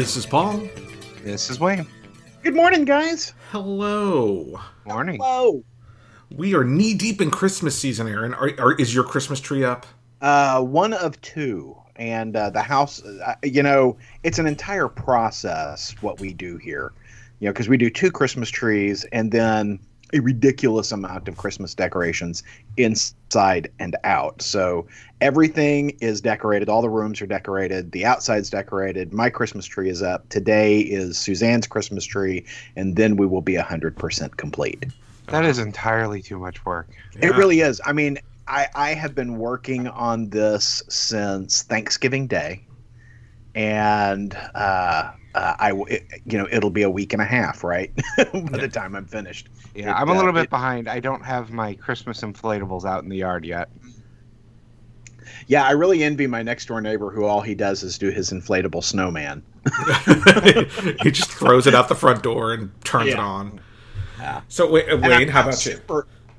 This is Paul. This is Wayne. Good morning, guys. Hello. Morning. Hello. We are knee deep in Christmas season, Aaron. Are, are, is your Christmas tree up? Uh, one of two, and uh, the house. Uh, you know, it's an entire process what we do here. You know, because we do two Christmas trees and then a ridiculous amount of Christmas decorations inside and out. So everything is decorated. All the rooms are decorated. The outside's decorated. My Christmas tree is up. Today is Suzanne's Christmas tree, and then we will be hundred percent complete. That is entirely too much work. It really is. I mean, I, I have been working on this since Thanksgiving Day, and uh, uh, I it, you know it'll be a week and a half, right, by the time I'm finished. Yeah, It, I'm a uh, little bit it- behind. I don't have my Christmas inflatables out in the yard yet. Yeah, I really envy my next door neighbor who all he does is do his inflatable snowman. he just throws it out the front door and turns it on. Yeah. So, wait, uh, Wayne, I'm- how I'm about you?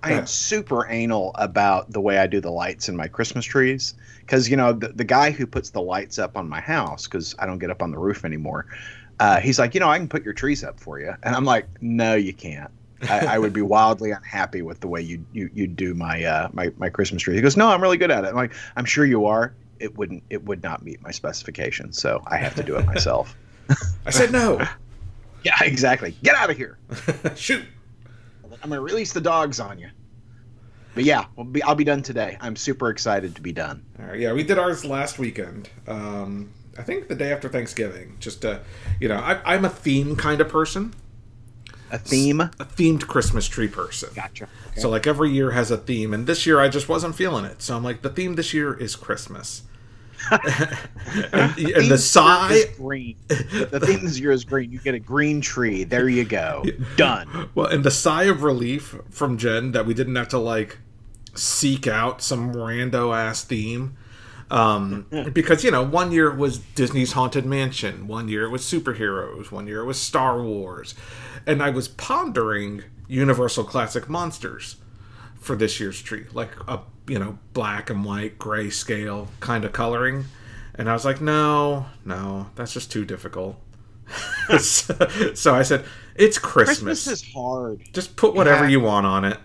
I am super anal about the way I do the lights in my Christmas trees because you know the, the guy who puts the lights up on my house because I don't get up on the roof anymore. Uh, he's like, you know, I can put your trees up for you, and I'm like, no, you can't. I, I would be wildly unhappy with the way you you, you do my uh, my my Christmas tree. He goes, no, I'm really good at it. I'm like, I'm sure you are. It wouldn't it would not meet my specifications, so I have to do it myself. I said no. yeah, exactly. Get out of here. Shoot. I'm gonna release the dogs on you. But yeah, we'll be, I'll be done today. I'm super excited to be done. All right, yeah, we did ours last weekend. Um, I think the day after Thanksgiving. Just, uh, you know, I, I'm a theme kind of person, A theme. a themed Christmas tree person. Gotcha. So like every year has a theme, and this year I just wasn't feeling it. So I'm like, the theme this year is Christmas. and, and the sigh, green. The theme this year is green. You get a green tree. There you go. Done. well, and the sigh of relief from Jen that we didn't have to like seek out some rando ass theme. Um, because you know, one year it was Disney's Haunted Mansion, one year it was superheroes, one year it was Star Wars, and I was pondering Universal Classic Monsters for this year's tree, like a you know black and white gray scale kind of coloring, and I was like, no, no, that's just too difficult. so, so I said, it's Christmas. Christmas is hard. Just put whatever Yeah. you want on it.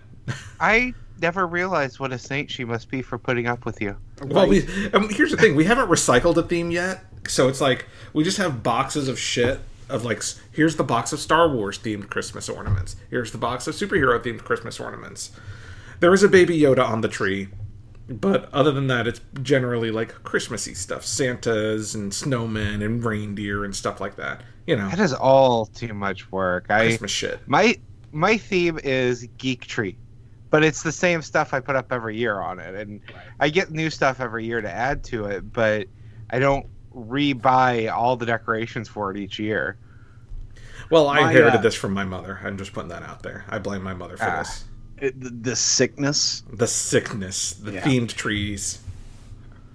I never realized what a saint she must be for putting up with you. Well, we um, here's the thing: we haven't recycled a theme yet, so it's like we just have boxes of shit. Of like, here's the box of Star Wars themed Christmas ornaments. Here's the box of superhero themed Christmas ornaments. There is a baby Yoda on the tree, but other than that, it's generally like Christmassy stuff: Santas and snowmen and reindeer and stuff like that. You know, That is all too much work. I Christmas shit. my my theme is geek tree, but it's the same stuff I put up every year on it, and I get new stuff every year to add to it, but I don't re-buy all the decorations for it each year. Well, I My, inherited uh, this from my mother. I'm just putting that out there. I blame my mother for Ah. this. It, the, sickness. The sickness, the Yeah. themed trees.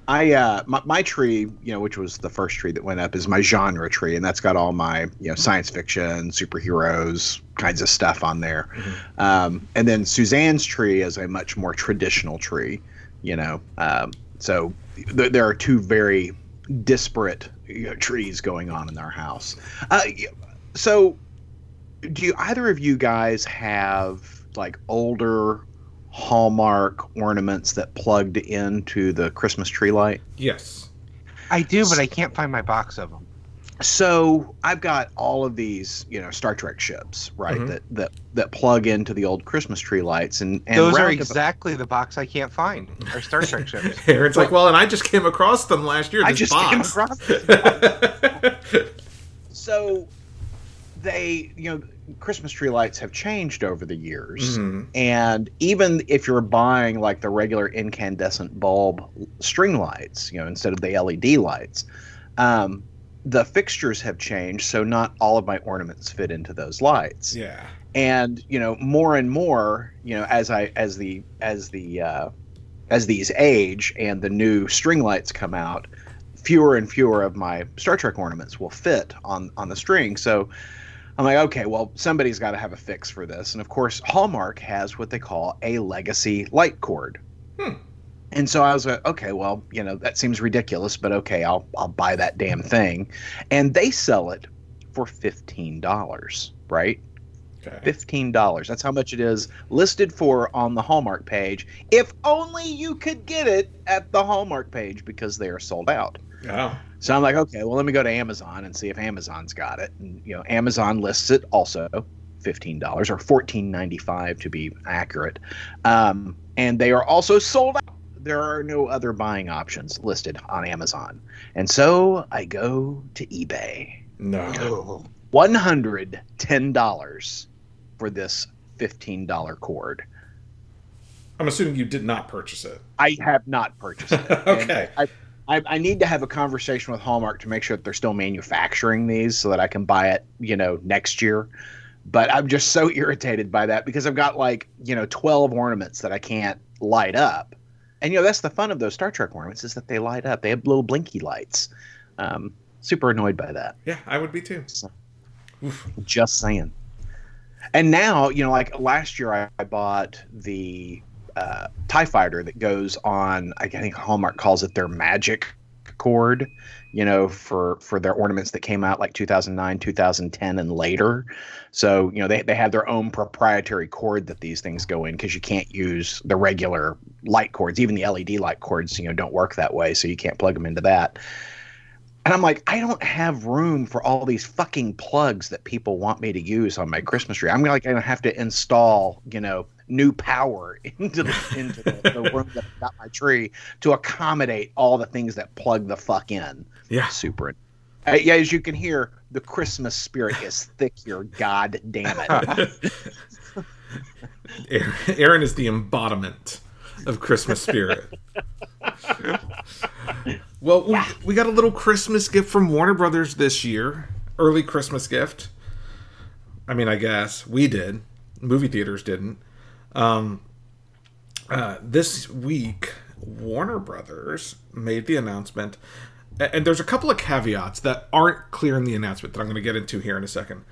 I uh my, my tree, you know, which was the first tree that went up, is my genre tree, and that's got all my you know science fiction, superheroes kinds of stuff on there. Um, and then Suzanne's tree is a much more traditional tree, you know. Um, so th- there are two very disparate you know, trees going on in our house. Uh, so, do you, either of you guys have like older Hallmark ornaments that plugged into the Christmas tree light? Yes. I do, but I can't find my box of them. So I've got all of these, you know, Star Trek ships, right? Mhm. That that that plug into the old Christmas tree lights, and, and Those are exactly the box I can't find. Are Star Trek ships. Aaron's like, well, and I just came across them last year. I This just came box. across. So they, you know, Christmas tree lights have changed over the years, Mhm. and even if you're buying like the regular incandescent bulb string lights, you know, instead of the LED lights, um, the fixtures have changed, so not all of my ornaments fit into those lights. Yeah. and you know more and more you know as i as the as the uh as these age and the new string lights come out fewer and fewer of my star trek ornaments will fit on on the string so i'm like okay well somebody's got to have a fix for this and of course hallmark has what they call a legacy light cord Hmm. And so I was like, okay, well, you know, that seems ridiculous, but okay, I'll I'll buy that damn thing. And they sell it for fifteen dollars, right? Okay. Fifteen dollars. That's how much it is listed for on the Hallmark page. If only you could get it at the Hallmark page because they are sold out. Oh. So I'm like, okay, well, let me go to Amazon and see if Amazon's got it. And you know, Amazon lists it also fifteen dollars or fourteen ninety five to be accurate. Um, and they are also sold out. There are no other buying options listed on Amazon. And so I go to eBay. No. One hundred ten dollars for this fifteen dollar cord. I'm assuming you did not purchase it. I have not purchased it. Okay. I, I, I need to have a conversation with Hallmark to make sure that they're still manufacturing these so that I can buy it, you know, next year. But I'm just so irritated by that because I've got like, you know, 12 ornaments that I can't light up. And, you know, that's the fun of those Star Trek ornaments is that they light up. They have little blinky lights. Um, super annoyed by that. Yeah, I would be too. Just saying. And now, you know, like last year, I, I bought the uh, Tie Fighter that goes on. I think Hallmark calls it their magic cord. You know, for for their ornaments that came out like 2009, 2010, and later. So you know, they they have their own proprietary cord that these things go in because you can't use the regular light cords. Even the LED light cords, you know, don't work that way, so you can't plug them into that. And I'm like, I don't have room for all these fucking plugs that people want me to use on my Christmas tree. I'm like, gonna have to install, you know, new power into the into the, the room that I've got my tree to accommodate all the things that plug the fuck in. Yeah. Super. Uh, yeah, as you can hear, the Christmas spirit is thick here. God damn it. Aaron is the embodiment of Christmas spirit. well, we, we got a little Christmas gift from Warner Brothers this year. Early Christmas gift. I mean, I guess we did. Movie theaters didn't. Um, uh, this week, Warner Brothers made the announcement, a- and there's a couple of caveats that aren't clear in the announcement that I'm going to get into here in a second.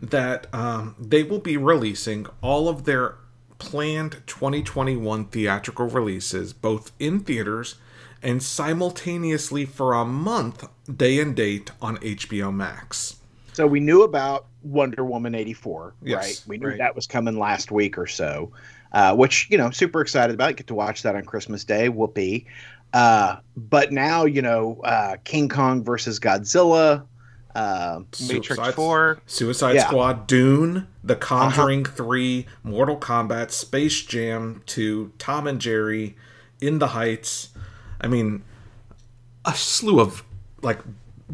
That um, they will be releasing all of their planned 2021 theatrical releases, both in theaters and simultaneously for a month, day and date on HBO Max. So we knew about Wonder Woman 84, Yes, right? We knew right. that was coming last week or so, uh, which, you know, super excited about. Get to watch that on Christmas Day. Whoopee. Uh, but now, you know, uh, King Kong versus Godzilla. Uh, Matrix Suicide- 4. Suicide Yeah. Squad, Dune, The Conjuring 3, Mortal Kombat, Space Jam 2, Tom and Jerry, In the Heights. I mean, a slew of like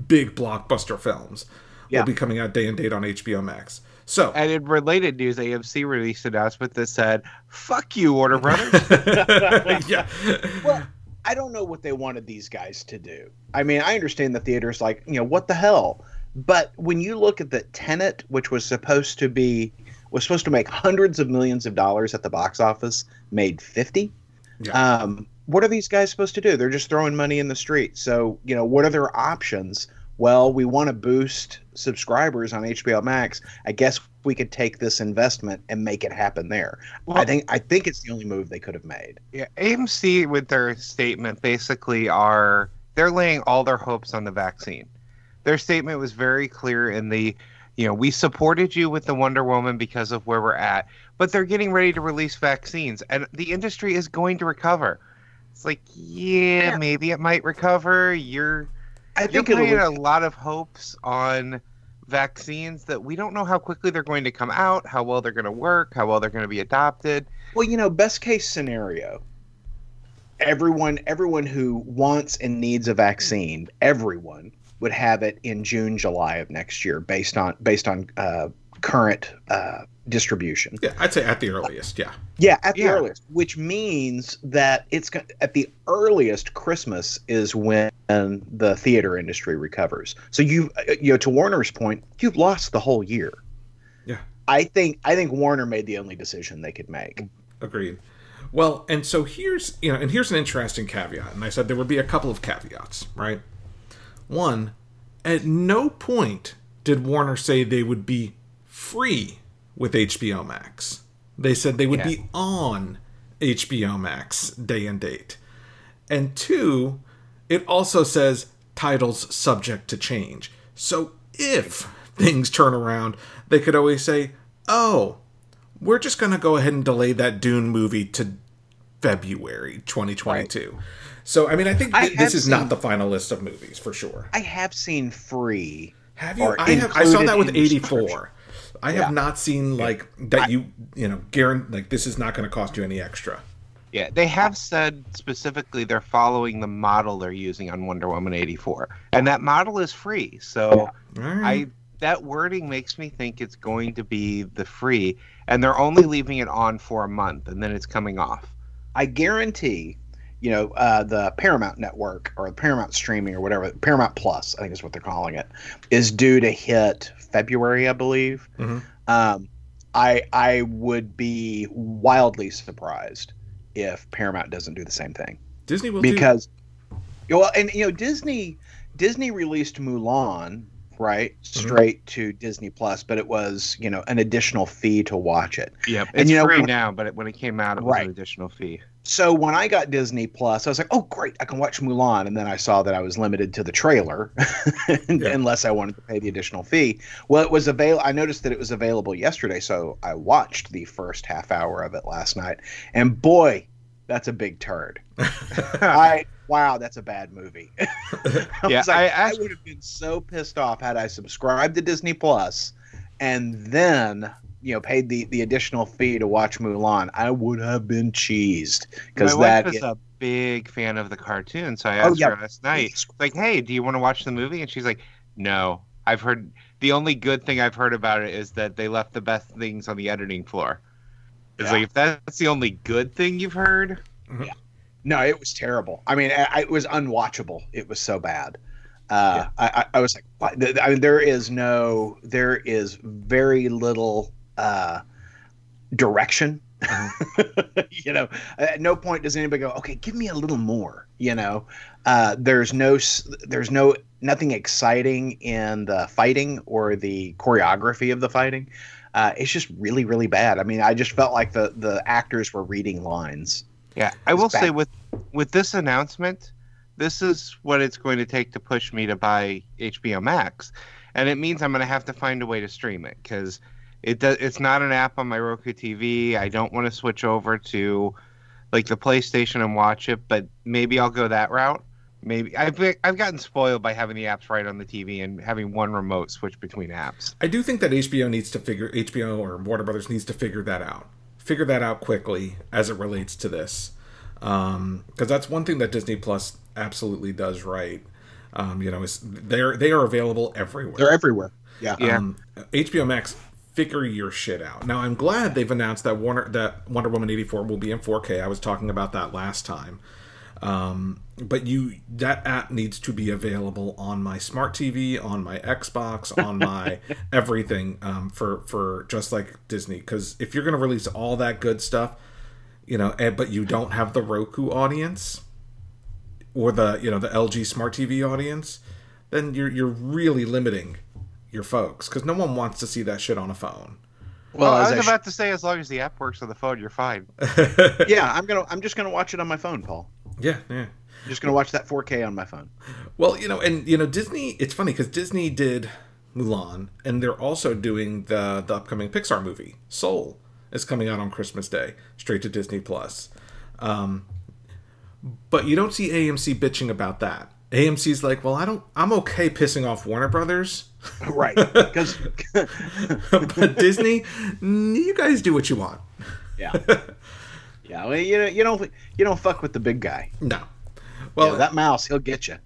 big blockbuster films Yeah. will be coming out day and date on HBO Max. So, And in related news, AMC released an announcement that said, fuck you, Warner Brothers. yeah. well, I don't know what they wanted these guys to do. I mean, I understand the theater's like, you know, what the hell? But when you look at the Tenet, which was supposed to be was supposed to make hundreds of millions of dollars at the box office, made fifty. Yeah. Um, what are these guys supposed to do? They're just throwing money in the street. So, you know, what are their options? Well, we want to boost subscribers on HBO Max. I guess we could take this investment and make it happen there. I think I think it's the only move they could have made. Yeah, AMC with their statement basically are they're laying all their hopes on the vaccine. Their statement was very clear in the, you know, we supported you with the Wonder Woman because of where we're at, but they're getting ready to release vaccines and the industry is going to recover. It's like, yeah, Yeah. maybe it might recover. You're I think it'll putting a lot of hopes on vaccines that we don't know how quickly they're going to come out, how well they're going to work, how well they're going to be adopted. Well, you know, best case scenario, everyone everyone who wants and needs a vaccine, everyone would have it in June, July of next year, based on based on uh, current uh, distribution. yeah, I'd say at the earliest, yeah. Yeah, at the Yeah. earliest, which means that it's at the earliest Christmas is when the theater industry recovers. So you uh, you know to Warner's point, you've lost the whole year. Yeah. I think I think Warner made the only decision they could make. Agreed. Well, and so here's you know, and here's an interesting caveat, and I said there would be a couple of caveats, right? One, at no point did Warner say they would be free with HBO Max. They said they would Yeah. be on HBO Max day and date. And two, it also says titles subject to change. So if things turn around, they could always say, oh, we're just going to go ahead and delay that Dune movie to February 2022. Right. So, I mean, I think th- I this is seen, not the final list of movies for sure. I have seen Free. Have you? I, have, I saw that with 84. I have yeah. not seen like that. I, you you know, guarantee like this is not going to cost you any extra. Yeah, they have said specifically they're following the model they're using on Wonder Woman 84. And that model is free. So right. I that wording makes me think it's going to be the free and they're only leaving it on for a month and then it's coming off. I guarantee, you know, uh, the Paramount network or the Paramount streaming or whatever, Paramount Plus, I think is what they're calling it, is due to hit February, I believe. Mm-hmm. Um, I I would be wildly surprised if Paramount doesn't do the same thing. Disney will because do. well, and you know Disney Disney released Mulan right mm-hmm. straight mm-hmm. to Disney Plus, but it was you know an additional fee to watch it. Yep, and it's you know, free now, but it, when it came out, it was right. an additional fee. So when I got Disney Plus, I was like, "Oh, great! I can watch Mulan." And then I saw that I was limited to the trailer, yeah. unless I wanted to pay the additional fee. Well, it was available. I noticed that it was available yesterday, so I watched the first half hour of it last night, and boy, that's a big turd. I wow, that's a bad movie. I yeah, like, I, I, I would have been so pissed off had I subscribed to Disney Plus and then you know paid the the additional fee to watch Mulan. I would have been cheesed because that wife a big fan of the cartoon. So I oh, asked oh, yeah. her last night, like, "Hey, do you want to watch the movie?" And she's like, "No, I've heard." The only good thing I've heard about it is that they left the best things on the editing floor. It's yeah. like if that's the only good thing you've heard. Mm-hmm. Yeah. No, it was terrible. I mean, I, it was unwatchable. It was so bad. Uh, yeah. I, I, was like, what? I mean, there is no, there is very little uh, direction. Mm-hmm. you know, at no point does anybody go, okay, give me a little more. You know, uh, there's no, there's no, nothing exciting in the fighting or the choreography of the fighting. Uh, it's just really, really bad. I mean, I just felt like the the actors were reading lines. Yeah, I will bad. say with with this announcement, this is what it's going to take to push me to buy HBO Max, and it means I'm going to have to find a way to stream it because it does. It's not an app on my Roku TV. I don't want to switch over to like the PlayStation and watch it, but maybe I'll go that route maybe I've I've gotten spoiled by having the apps right on the TV and having one remote switch between apps. I do think that HBO needs to figure HBO or Warner Brothers needs to figure that out. Figure that out quickly as it relates to this, because um, that's one thing that Disney Plus absolutely does right. Um, you know, is they're they are available everywhere. They're everywhere. Yeah. Yeah. Um, HBO Max figure your shit out. Now I'm glad they've announced that Warner that Wonder Woman 84 will be in 4K. I was talking about that last time. Um, but you that app needs to be available on my smart TV, on my Xbox, on my everything um, for for just like Disney. Because if you're going to release all that good stuff, you know, and, but you don't have the Roku audience or the you know the LG smart TV audience, then you're you're really limiting your folks because no one wants to see that shit on a phone. Well, well I was about sh- to say, as long as the app works on the phone, you're fine. yeah, I'm gonna. I'm just gonna watch it on my phone, Paul. Yeah, yeah. I'm just gonna watch that 4K on my phone. Well, you know, and you know, Disney. It's funny because Disney did Mulan, and they're also doing the the upcoming Pixar movie Soul is coming out on Christmas Day, straight to Disney Plus. Um, but you don't see AMC bitching about that. AMC's like, well, I don't. I'm okay pissing off Warner Brothers, right? Because, but Disney, you guys do what you want. Yeah. Yeah, well, you know, you don't you don't fuck with the big guy. No. Well, you know, that mouse, he'll get you.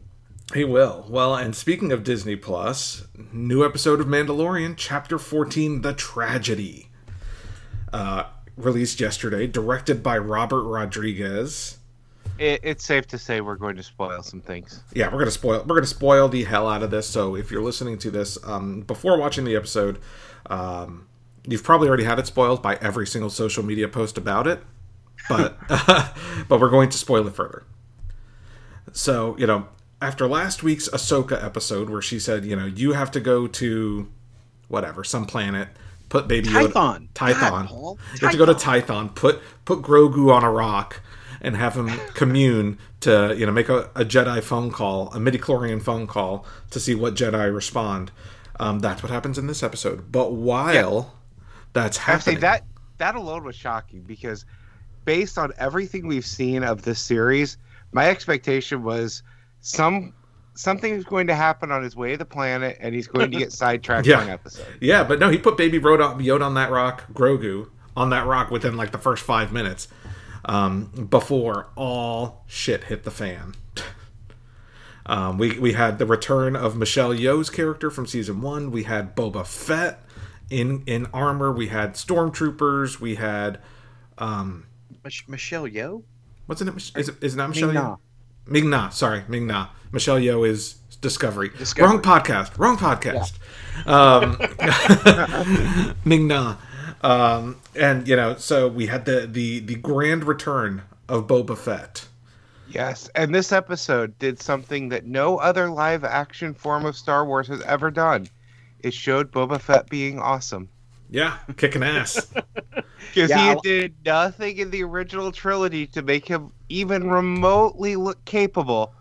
He will. Well, and speaking of Disney Plus, new episode of Mandalorian, Chapter 14, The Tragedy, uh, released yesterday, directed by Robert Rodriguez. It, it's safe to say we're going to spoil some things. Yeah, we're going to spoil. We're going to spoil the hell out of this. So if you're listening to this um, before watching the episode, um, you've probably already had it spoiled by every single social media post about it but uh, but we're going to spoil it further. So you know, after last week's Ahsoka episode where she said, you know, you have to go to whatever some planet, put baby Yoda, Tython, Tython. God, you have to go to Tython, put put Grogu on a rock, and have him commune to you know make a, a Jedi phone call, a midi-chlorian phone call to see what Jedi respond. Um, that's what happens in this episode. But while that's to say happening, that that alone was shocking because based on everything we've seen of this series, my expectation was some something is going to happen on his way to the planet and he's going to get sidetracked Yeah. an episode. Yeah, but no, he put Baby Yoda on that rock, Grogu on that rock within like the first five minutes um, before all shit hit the fan. um, we we had the return of Michelle Yeoh's character from season one. We had Boba Fett in in armor. We had stormtroopers. We had um, Mich- Michelle Yeoh. what's it? Is it is it not Michelle. Yeoh? Ming Na. Sorry, Ming Na. Michelle Yeoh is Discovery. Discovery. Wrong podcast. Wrong podcast. Um, Ming Na. Um, and you know, so we had the the the grand return of Boba Fett. Yes, and this episode did something that no other live action form of Star Wars has ever done. It showed Boba Fett being awesome. Yeah, kicking ass. Because Yeah, he I'll- did nothing in the original trilogy to make him even remotely look capable.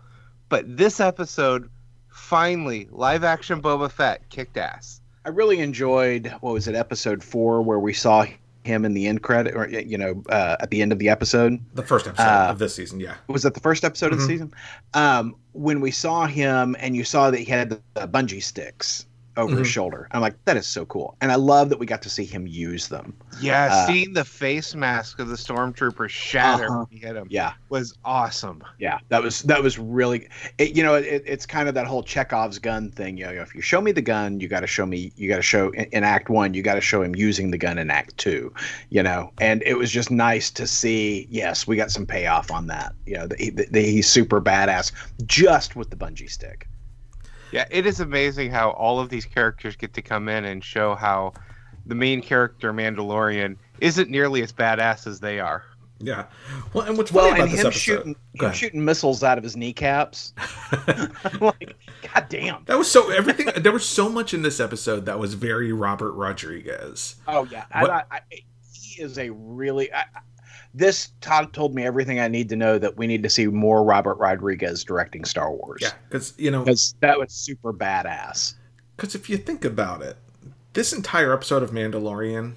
But this episode, finally, live action Boba Fett kicked ass. I really enjoyed what was it, episode four, where we saw him in the end credit, or you know, uh, at the end of the episode. the first episode Uh, of this season. Yeah. Was that the first episode of the Mhm. season? Um, when we saw him, and you saw that he had the, the bungee sticks over his Mhm. shoulder. I'm like, that is so cool, and I love that we got to see him use them. Yeah, Uh, seeing the face mask of the stormtrooper shatter Uh-huh. when he hit him Yeah, was awesome. yeah, that was that was really, it, you know, it, it's kind of that whole Chekhov's gun thing. You know, if you show me the gun, you got to show me, you got to show in, in Act One, you got to show him using the gun in Act Two. You know, and it was just nice to see. Yes, we got some payoff on that. You know, that he, that he's super badass just with the bungee stick. Yeah, it is amazing how all of these characters get to come in and show how the main character Mandalorian isn't nearly as badass as they are. Yeah. Well, and what's funny Well, about and this him episode? shooting him shooting missiles out of his kneecaps. Like, God damn. That was so everything. there was so much in this episode that was very Robert Rodriguez. Oh yeah, What- I, I, he is a really. I, I- this Todd told me everything I need to know that we need to see more Robert Rodriguez directing Star Wars. Yeah, because you know, because that was super badass. because if you think about it, this entire episode of Mandalorian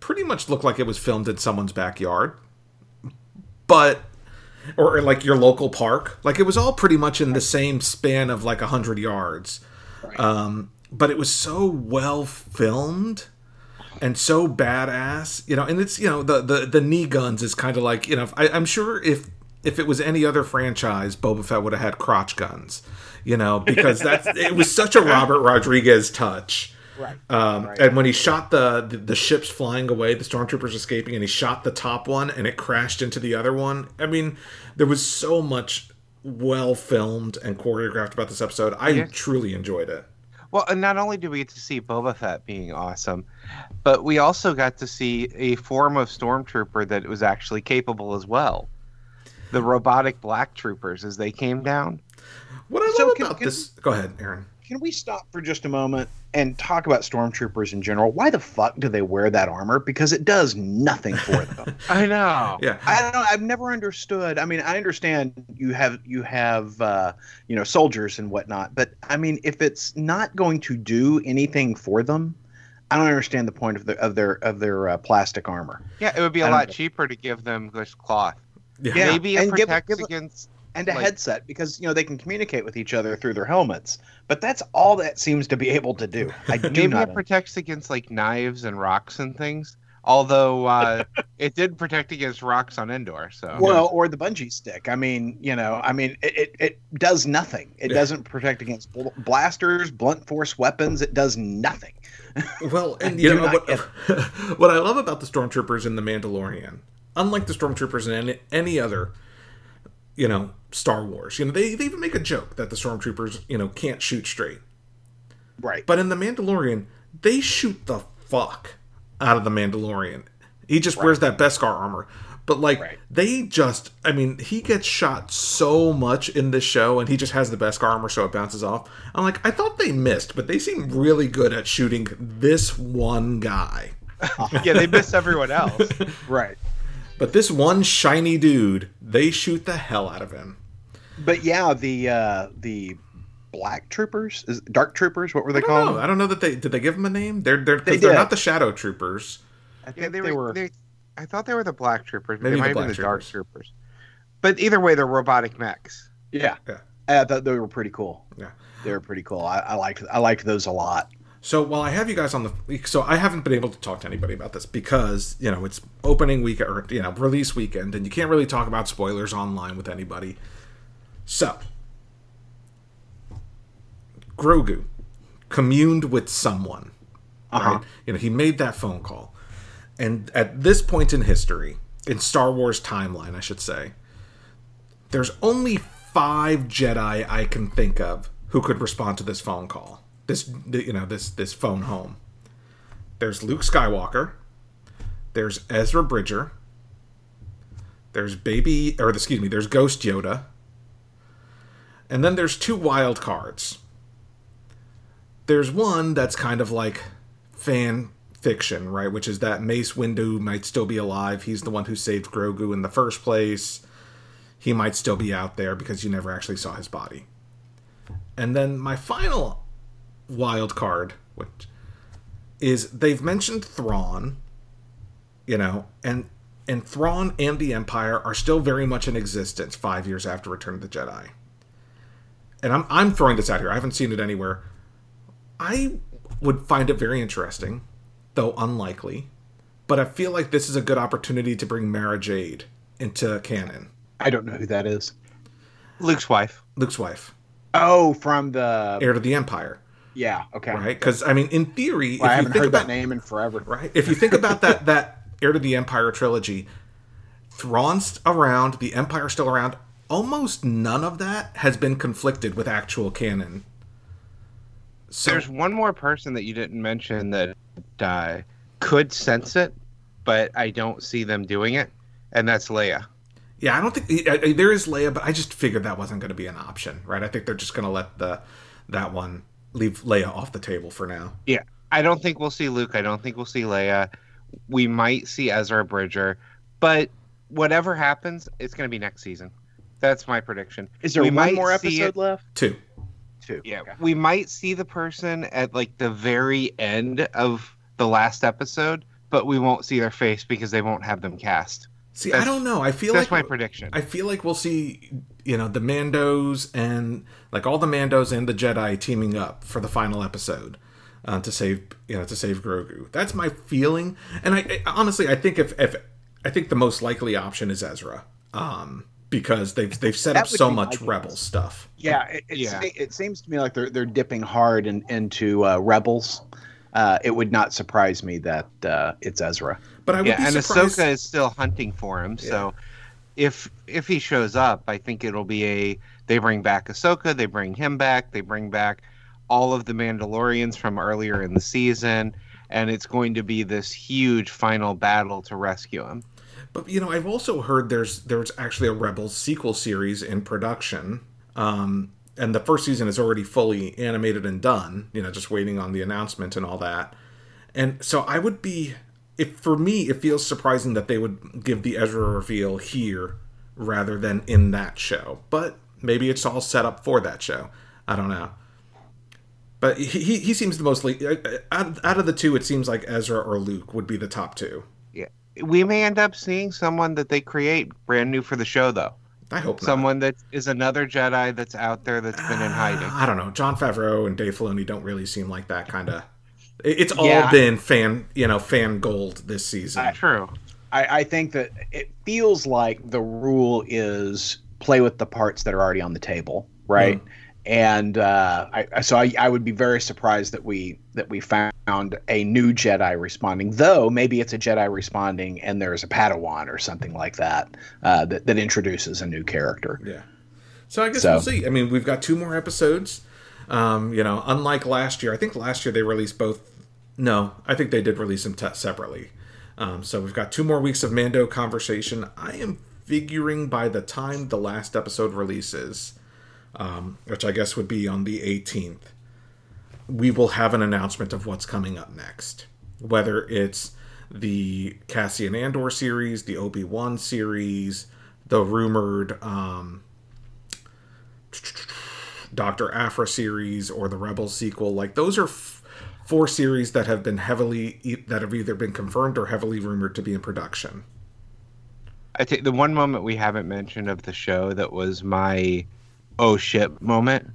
pretty much looked like it was filmed in someone's backyard, but or like your local park. Like it was all pretty much in the same span of like a hundred yards. Right. Um, but it was so well filmed and so badass, you know. And it's you know the the the knee guns is kind of like you know I, I'm sure if if it was any other franchise, Boba Fett would have had crotch guns, you know, because that's it was such a Robert Rodriguez touch. Right. Um, Right. And when he shot the, the the ships flying away, the stormtroopers escaping, and he shot the top one, and it crashed into the other one. I mean, there was so much well filmed and choreographed about this episode. I Yeah. truly enjoyed it. Well, and not only did we get to see Boba Fett being awesome, but we also got to see a form of stormtrooper that was actually capable as well. The robotic black troopers as they came down. What I So love can- about can- this, go ahead, Aaron. Can we stop for just a moment and talk about stormtroopers in general? Why the fuck do they wear that armor? Because it does nothing for them. I know. Yeah, I don't know. I've never understood. I mean, I understand you have you have uh, you know soldiers and whatnot, but I mean, if it's not going to do anything for them, I don't understand the point of their of their of their uh, plastic armor. Yeah, it would be a lot know. cheaper to give them this cloth. yeah, Yeah. Maybe it and give- protects give- against. And a Like- headset because you know they can communicate with each other through their helmets. But that's all that seems to be able to do. I do Maybe not. it protects against like knives and rocks and things. Although uh, it did protect against rocks on Endor, so well, or the bungee stick. I mean, you know, I mean, it, it, it does nothing. It Yeah. doesn't protect against bl- blasters, blunt force weapons. It does nothing. Well, and you know not what? what I love about the stormtroopers in the Mandalorian, unlike the stormtroopers in any, any other, you know, Star Wars, you know, they, they even make a joke that the stormtroopers, you know, can't shoot straight. Right. But in the Mandalorian, they shoot the fuck out of the Mandalorian. He just wears that Beskar armor. But like Right. they just I mean, he gets shot so much in this show and he just has the Beskar armor so it bounces off. I'm like, I thought they missed, but they seem really good at shooting this one guy. yeah, they miss everyone else. Right. But this one shiny dude, they shoot the hell out of him. But yeah, the uh, the black troopers, is dark troopers. What were they I don't called? know. I don't know that they did they give them a name. They're they're they they're not the shadow troopers. I think Yeah, they, they, were. were. They, I thought they were the black troopers. But Maybe they the might black have been the dark troopers. troopers. But either way, they're robotic mechs. yeah, Yeah. I thought they were pretty cool. Yeah. they were pretty cool. I, I liked I liked those a lot. So while I have you guys on the, so I haven't been able to talk to anybody about this because you know it's opening week or you know release weekend, and you can't really talk about spoilers online with anybody. So Grogu communed with someone, Uh-huh. right? You know, he made that phone call, and at this point in history, in Star Wars timeline, I should say, there's only five Jedi I can think of who could respond to this phone call. This, you know, this this phone home. There's Luke Skywalker. There's Ezra Bridger. There's baby, or excuse me, there's Ghost Yoda. And then there's two wild cards. There's one that's kind of like fan fiction, right? Which is that Mace Windu might still be alive. He's the one who saved Grogu in the first place. He might still be out there because you never actually saw his body. And then my final wild card, which is they've mentioned Thrawn, you know, and and Thrawn and the Empire are still very much in existence five years after Return of the Jedi. And I'm I'm throwing this out here. I haven't seen it anywhere. I would find it very interesting, though unlikely. But I feel like this is a good opportunity to bring Mara Jade into canon. I don't know who that is. Luke's wife. Luke's wife, Oh, from the heir to the Empire, yeah. Okay, right? Because I mean, in theory, Well, I if you haven't think heard about that name in forever. right, if you think about that that heir to the Empire trilogy, Thrawn's around, the Empire's still around. Almost none of that has been conflicted with actual canon. So There's one more person that you didn't mention that uh, could sense it, but I don't see them doing it, and that's Leia. Yeah, I don't think I- I- there is Leia, but I just figured that wasn't going to be an option, right? I think they're just going to let the that one leave Leia off the table for now. Yeah, I don't think we'll see Luke. I don't think we'll see Leia. We might see Ezra Bridger, but whatever happens, it's going to be next season. That's my prediction. Is there We one might more episode it- left? Two. Two. Yeah, Okay. we might see the person at like the very end of the last episode, but we won't see their face because they won't have them cast. See, I don't know. I feel That's like my prediction. I feel like we'll see, you know, the Mandos and like all the Mandos and the Jedi teaming up for the final episode uh, to save, you know, to save Grogu. That's my feeling. And I, I honestly, I think if if I think the most likely option is Ezra, um, because they've they've set up so much my Rebel stuff. Yeah, it, it, Yeah. se- it seems to me like they're they're dipping hard in, into uh, Rebels. Uh, it would not surprise me that uh, it's Ezra. But I would yeah, be and surprised. Ahsoka is still hunting for him. So if if he shows up, I think it'll be a they bring back Ahsoka, they bring him back, they bring back all of the Mandalorians from earlier in the season, and it's going to be this huge final battle to rescue him. But you know, I've also heard there's there's actually a Rebels sequel series in production. Um, and the first season is already fully animated and done, you know, just waiting on the announcement and all that. And so I would be if for me it feels surprising that they would give the Ezra reveal here rather than in that show. But maybe it's all set up for that show. I don't know. But he, he, seems the most li- out, out of the two it seems like Ezra or Luke would be the top two. Yeah. We may end up seeing someone that they create brand new for the show though. I hope not. Someone that is another Jedi that's out there that's been in ah, hiding. I don't know. Jon Favreau and Dave Filoni don't really seem like that kind of. It's all Yeah. been fan, you know, fan gold this season. True. I, I think that it feels like the rule is play with the parts that are already on the table, right? Hmm. And uh, I, so I, I would be very surprised that we that we found a new Jedi responding. Though maybe it's a Jedi responding, and there's a Padawan or something like that uh, that that introduces a new character. yeah. So I guess So- we'll see. I mean, we've got two more episodes. Um, you know, unlike last year, I think last year they released both. No, I think they did release them te- separately. Um, so we've got two more weeks of Mando conversation. I am figuring by the time the last episode releases, um, which I guess would be on the 18th, we will have an announcement of what's coming up next. Whether it's the Cassian Andor series, the Obi Wan series, the rumored um, Doctor Aphra series, or the Rebels sequel. Like those are f- four series that have been heavily that have either been confirmed or heavily rumored to be in production. I think the one moment we haven't mentioned of the show that was my oh shit moment,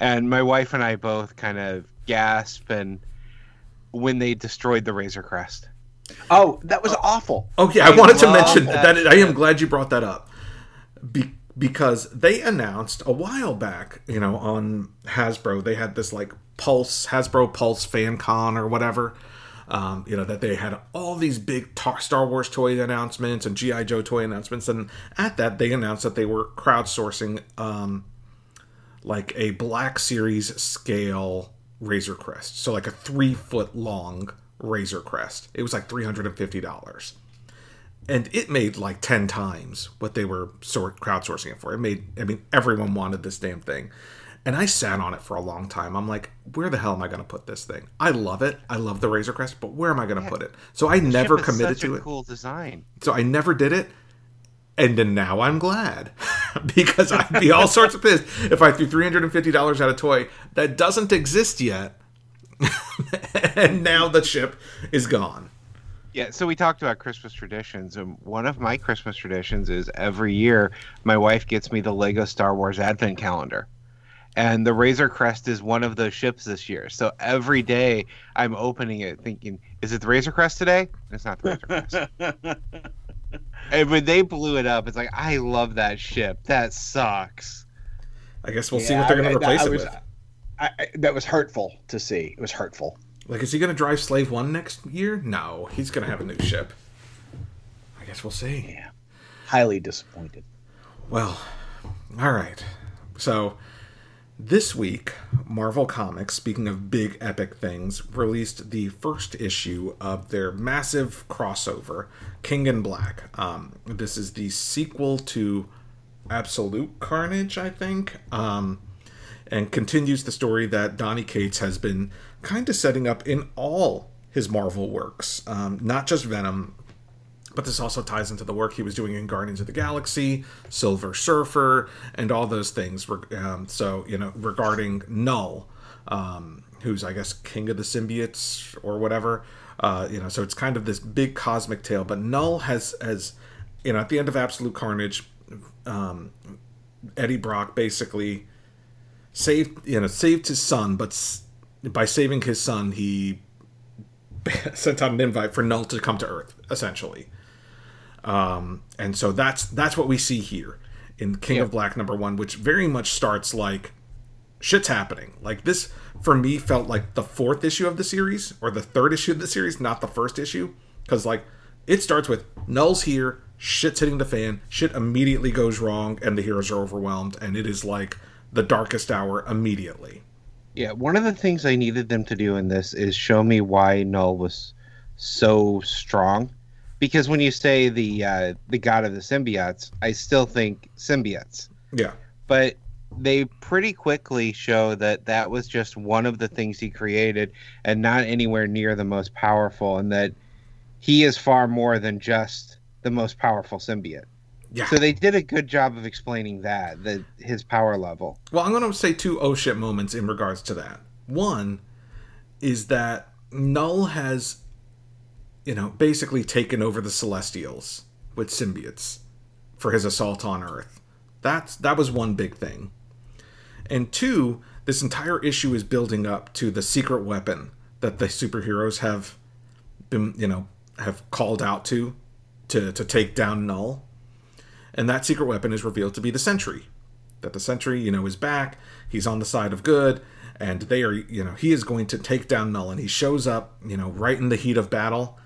and my wife and I both kind of gasp and when they destroyed the Razor Crest. Oh, that was awful. Oh yeah, I, I wanted to mention that that. I am glad you brought that up, Be- because they announced a while back, you know, on Hasbro, they had this like Pulse Hasbro Pulse Fan Con or whatever. Um, you know that they had all these big ta- Star Wars toy announcements and GI Joe toy announcements, and at that they announced that they were crowdsourcing um, like a Black Series scale Razor Crest, so like a three foot long Razor Crest. It was like three hundred and fifty dollars, and it made like ten times what they were sort crowdsourcing it for. It made, I mean, everyone wanted this damn thing, and I sat on it for a long time. I'm like, where the hell am I going to put this thing? I love it. I love the Razor Crest, but where am I going to Yeah. put it? So I never committed to a it. Cool design. So I never did it. And then now I'm glad because I'd be all sorts of pissed if I threw $350 at a toy that doesn't exist yet. and now the ship is gone. Yeah, so we talked about Christmas traditions, and one of my Christmas traditions is every year my wife gets me the Lego Star Wars Advent Calendar. And the Razor Crest is one of those ships this year. So every day I'm opening it thinking, is it the Razor Crest today? And it's not the Razor Crest. and when they blew it up, it's like, I love that ship. That sucks. I guess we'll see what they're going to replace I it was- with. I, I, that was hurtful to see. It was hurtful. Like, is he going to drive Slave 1 next year? No, he's going to have a new ship. I guess we'll see. Yeah. Highly disappointed. Well, all right. So this week, Marvel Comics, speaking of big epic things, released the first issue of their massive crossover, King in Black. Um, this is the sequel to Absolute Carnage, I think, um, and continues the story that Donny Cates has been kind of setting up in all his Marvel works, um, not just Venom, but this also ties into the work he was doing in Guardians of the Galaxy, Silver Surfer, and all those things. Um, so, you know, regarding Null, um, who's, I guess, king of the symbiotes or whatever. Uh, you know, so it's kind of this big cosmic tale. But Null has, has you know, at the end of Absolute Carnage, um, Eddie Brock basically saved, you know, saved his son, but s- by saving his son, he sent out an invite for Null to come to Earth, essentially. Um, and so that's that's what we see here in King of Black number one, which very much starts like shit's happening. Like this for me felt like the fourth issue of the series or the third issue of the series, not the first issue, because like it starts with Null's here, shit's hitting the fan, shit immediately goes wrong, and the heroes are overwhelmed, and it is like the darkest hour immediately. Yeah, one of the things I needed them to do in this is show me why Null was so strong. Because when you say the uh, the god of the symbiotes, I still think symbiotes. Yeah. But they pretty quickly show that that was just one of the things he created and not anywhere near the most powerful and that he is far more than just the most powerful symbiote. Yeah. So they did a good job of explaining that, that his power level. Well, I'm going to say two oh shit moments in regards to that. One is that Null has, you know, basically taken over the Celestials with symbiotes for his assault on Earth. That's that was one big thing. And two, this entire issue is building up to the secret weapon that the superheroes have been, you know, have called out to to to take down Null. And that secret weapon is revealed to be the Sentry that the sentry you know is back he's on the side of good and they are you know he is going to take down null and he shows up you know right in the heat of battle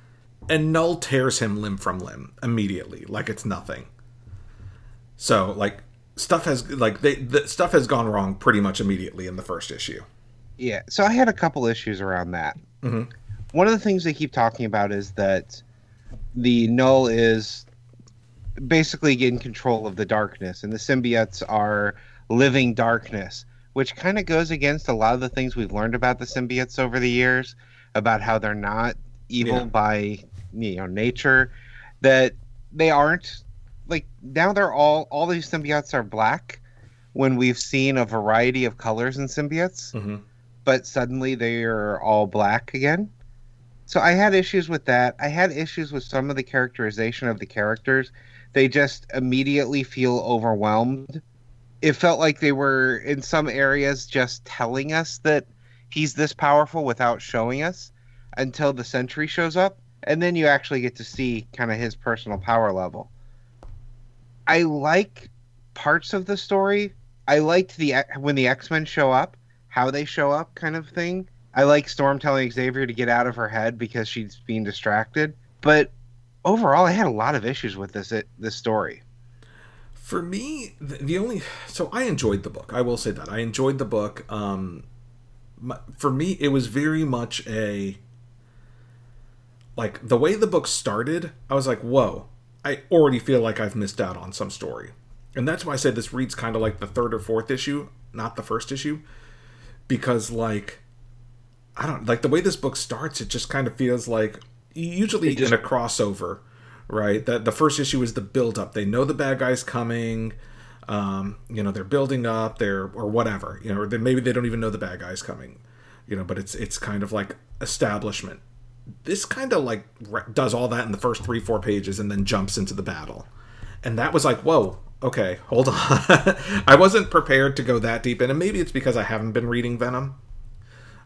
and Knull tears him limb from limb immediately like it's nothing so like stuff has like they the stuff has gone wrong pretty much immediately in the first issue Yeah. So I had a couple issues around that. Mhm. One of the things they keep talking about is that the Knull is basically in control of the darkness, and the symbiotes are living darkness, which kind of goes against a lot of the things we've learned about the symbiotes over the years, about how they're not evil Yeah. by you know nature that they aren't like now they're all all these symbiotes are black when we've seen a variety of colors in symbiotes Mm-hmm. but suddenly they're all black again. So i had issues with that. I had issues with some of the characterization of the characters. They just immediately feel overwhelmed. It felt like they were in some areas just telling us that he's this powerful without showing us until the sentry shows up and then you actually get to see kind of his personal power level. I like parts of the story. I liked the when the x-men show up how they show up kind of thing. I like storm telling xavier to get out of her head because she's being distracted. But overall i had a lot of issues with this this story. For me, the, the only so I enjoyed the book. I will say that. I enjoyed the book. Um, my, for me, it was very much a like the way the book started. I was like, "Whoa!" I already feel like I've missed out on some story, and that's why I said this reads kind of like the third or fourth issue, not the first issue, because like I don't like the way this book starts. It just kind of feels like usually just- in a crossover, right? That the first issue is the build up. They know the bad guy's coming. Um, you know, they're building up. They're or whatever. You know, or then maybe they don't even know the bad guy's coming. You know, but it's it's kind of like establishment. This kind of like does all that in the first three four pages and then jumps into the battle, and that was like whoa. Okay, hold on. I wasn't prepared to go that deep in, and maybe it's because I haven't been reading Venom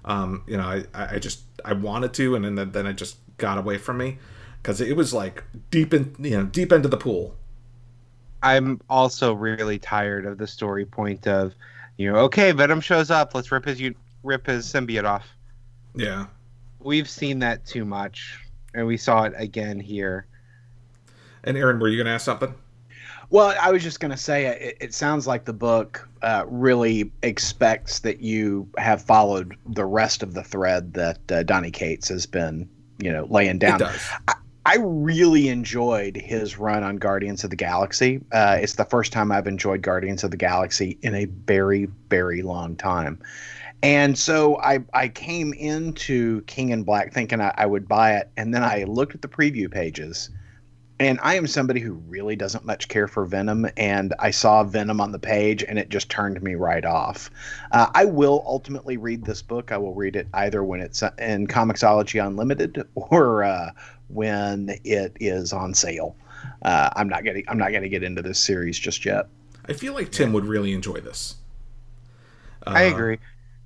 um, you know, I, I just I wanted to, and then then it just got away from me because it was like deep in you know deep into the pool. I'm also really tired of the story point of, you know, okay, Venom shows up, let's rip his you rip his symbiote off. Yeah, We've seen that too much, and we saw it again here. and Aaron, were you gonna ask something? Well, I was just going to say it, it sounds like the book uh, really expects that you have followed the rest of the thread that uh, Donny Cates has been, you know, laying It down. does. I really enjoyed his run on Guardians of the Galaxy. Uh, it's the first time I've enjoyed Guardians of the Galaxy in a very, very long time. And so I, I came into King in Black thinking I, I would buy it. And then I looked at the preview pages. And I am somebody who really doesn't much care for Venom. And I saw Venom on the page and it just turned me right off. Uh, I will ultimately read this book. I will read it either when it's in Comixology Unlimited or uh, when it is on sale. Uh, I'm not getting. I'm not going to get into this series just yet. I feel like Tim would really enjoy this. I Uh, agree.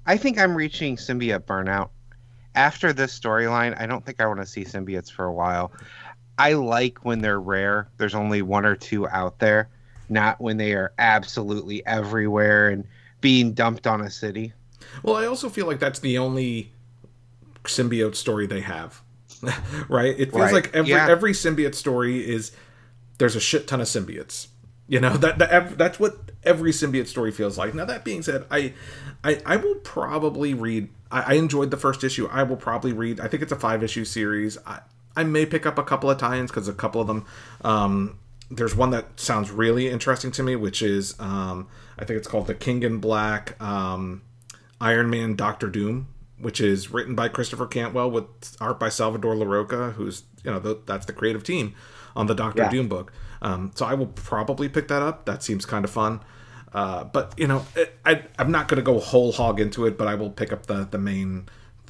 I think I'm reaching symbiote burnout. After this storyline, I don't think I want to see symbiotes for a while. I like when they're rare. There's only one or two out there, not when they are absolutely everywhere and being dumped on a city. Well, I also feel like that's the only symbiote story they have. right? It feels Right. like every Yeah. every symbiote story is there's a shit ton of symbiotes. You know that, that that's what every symbiote story feels like. Now that being said, I I, I will probably read. I, I enjoyed the first issue. I will probably read. I think it's a five issue series. I I may pick up a couple of tie-ins because a couple of them. Um, there's one that sounds really interesting to me, which is um, I think it's called the King in Black um, Iron Man Doctor Doom, which is written by Christopher Cantwell with art by Salvador Larroca, who's you know the, that's the creative team on the Doctor Yeah. Doom book. Um, so I will probably pick that up. That seems kind of fun. Uh, but you know, it, I, I'm not going to go whole hog into it, but I will pick up the the main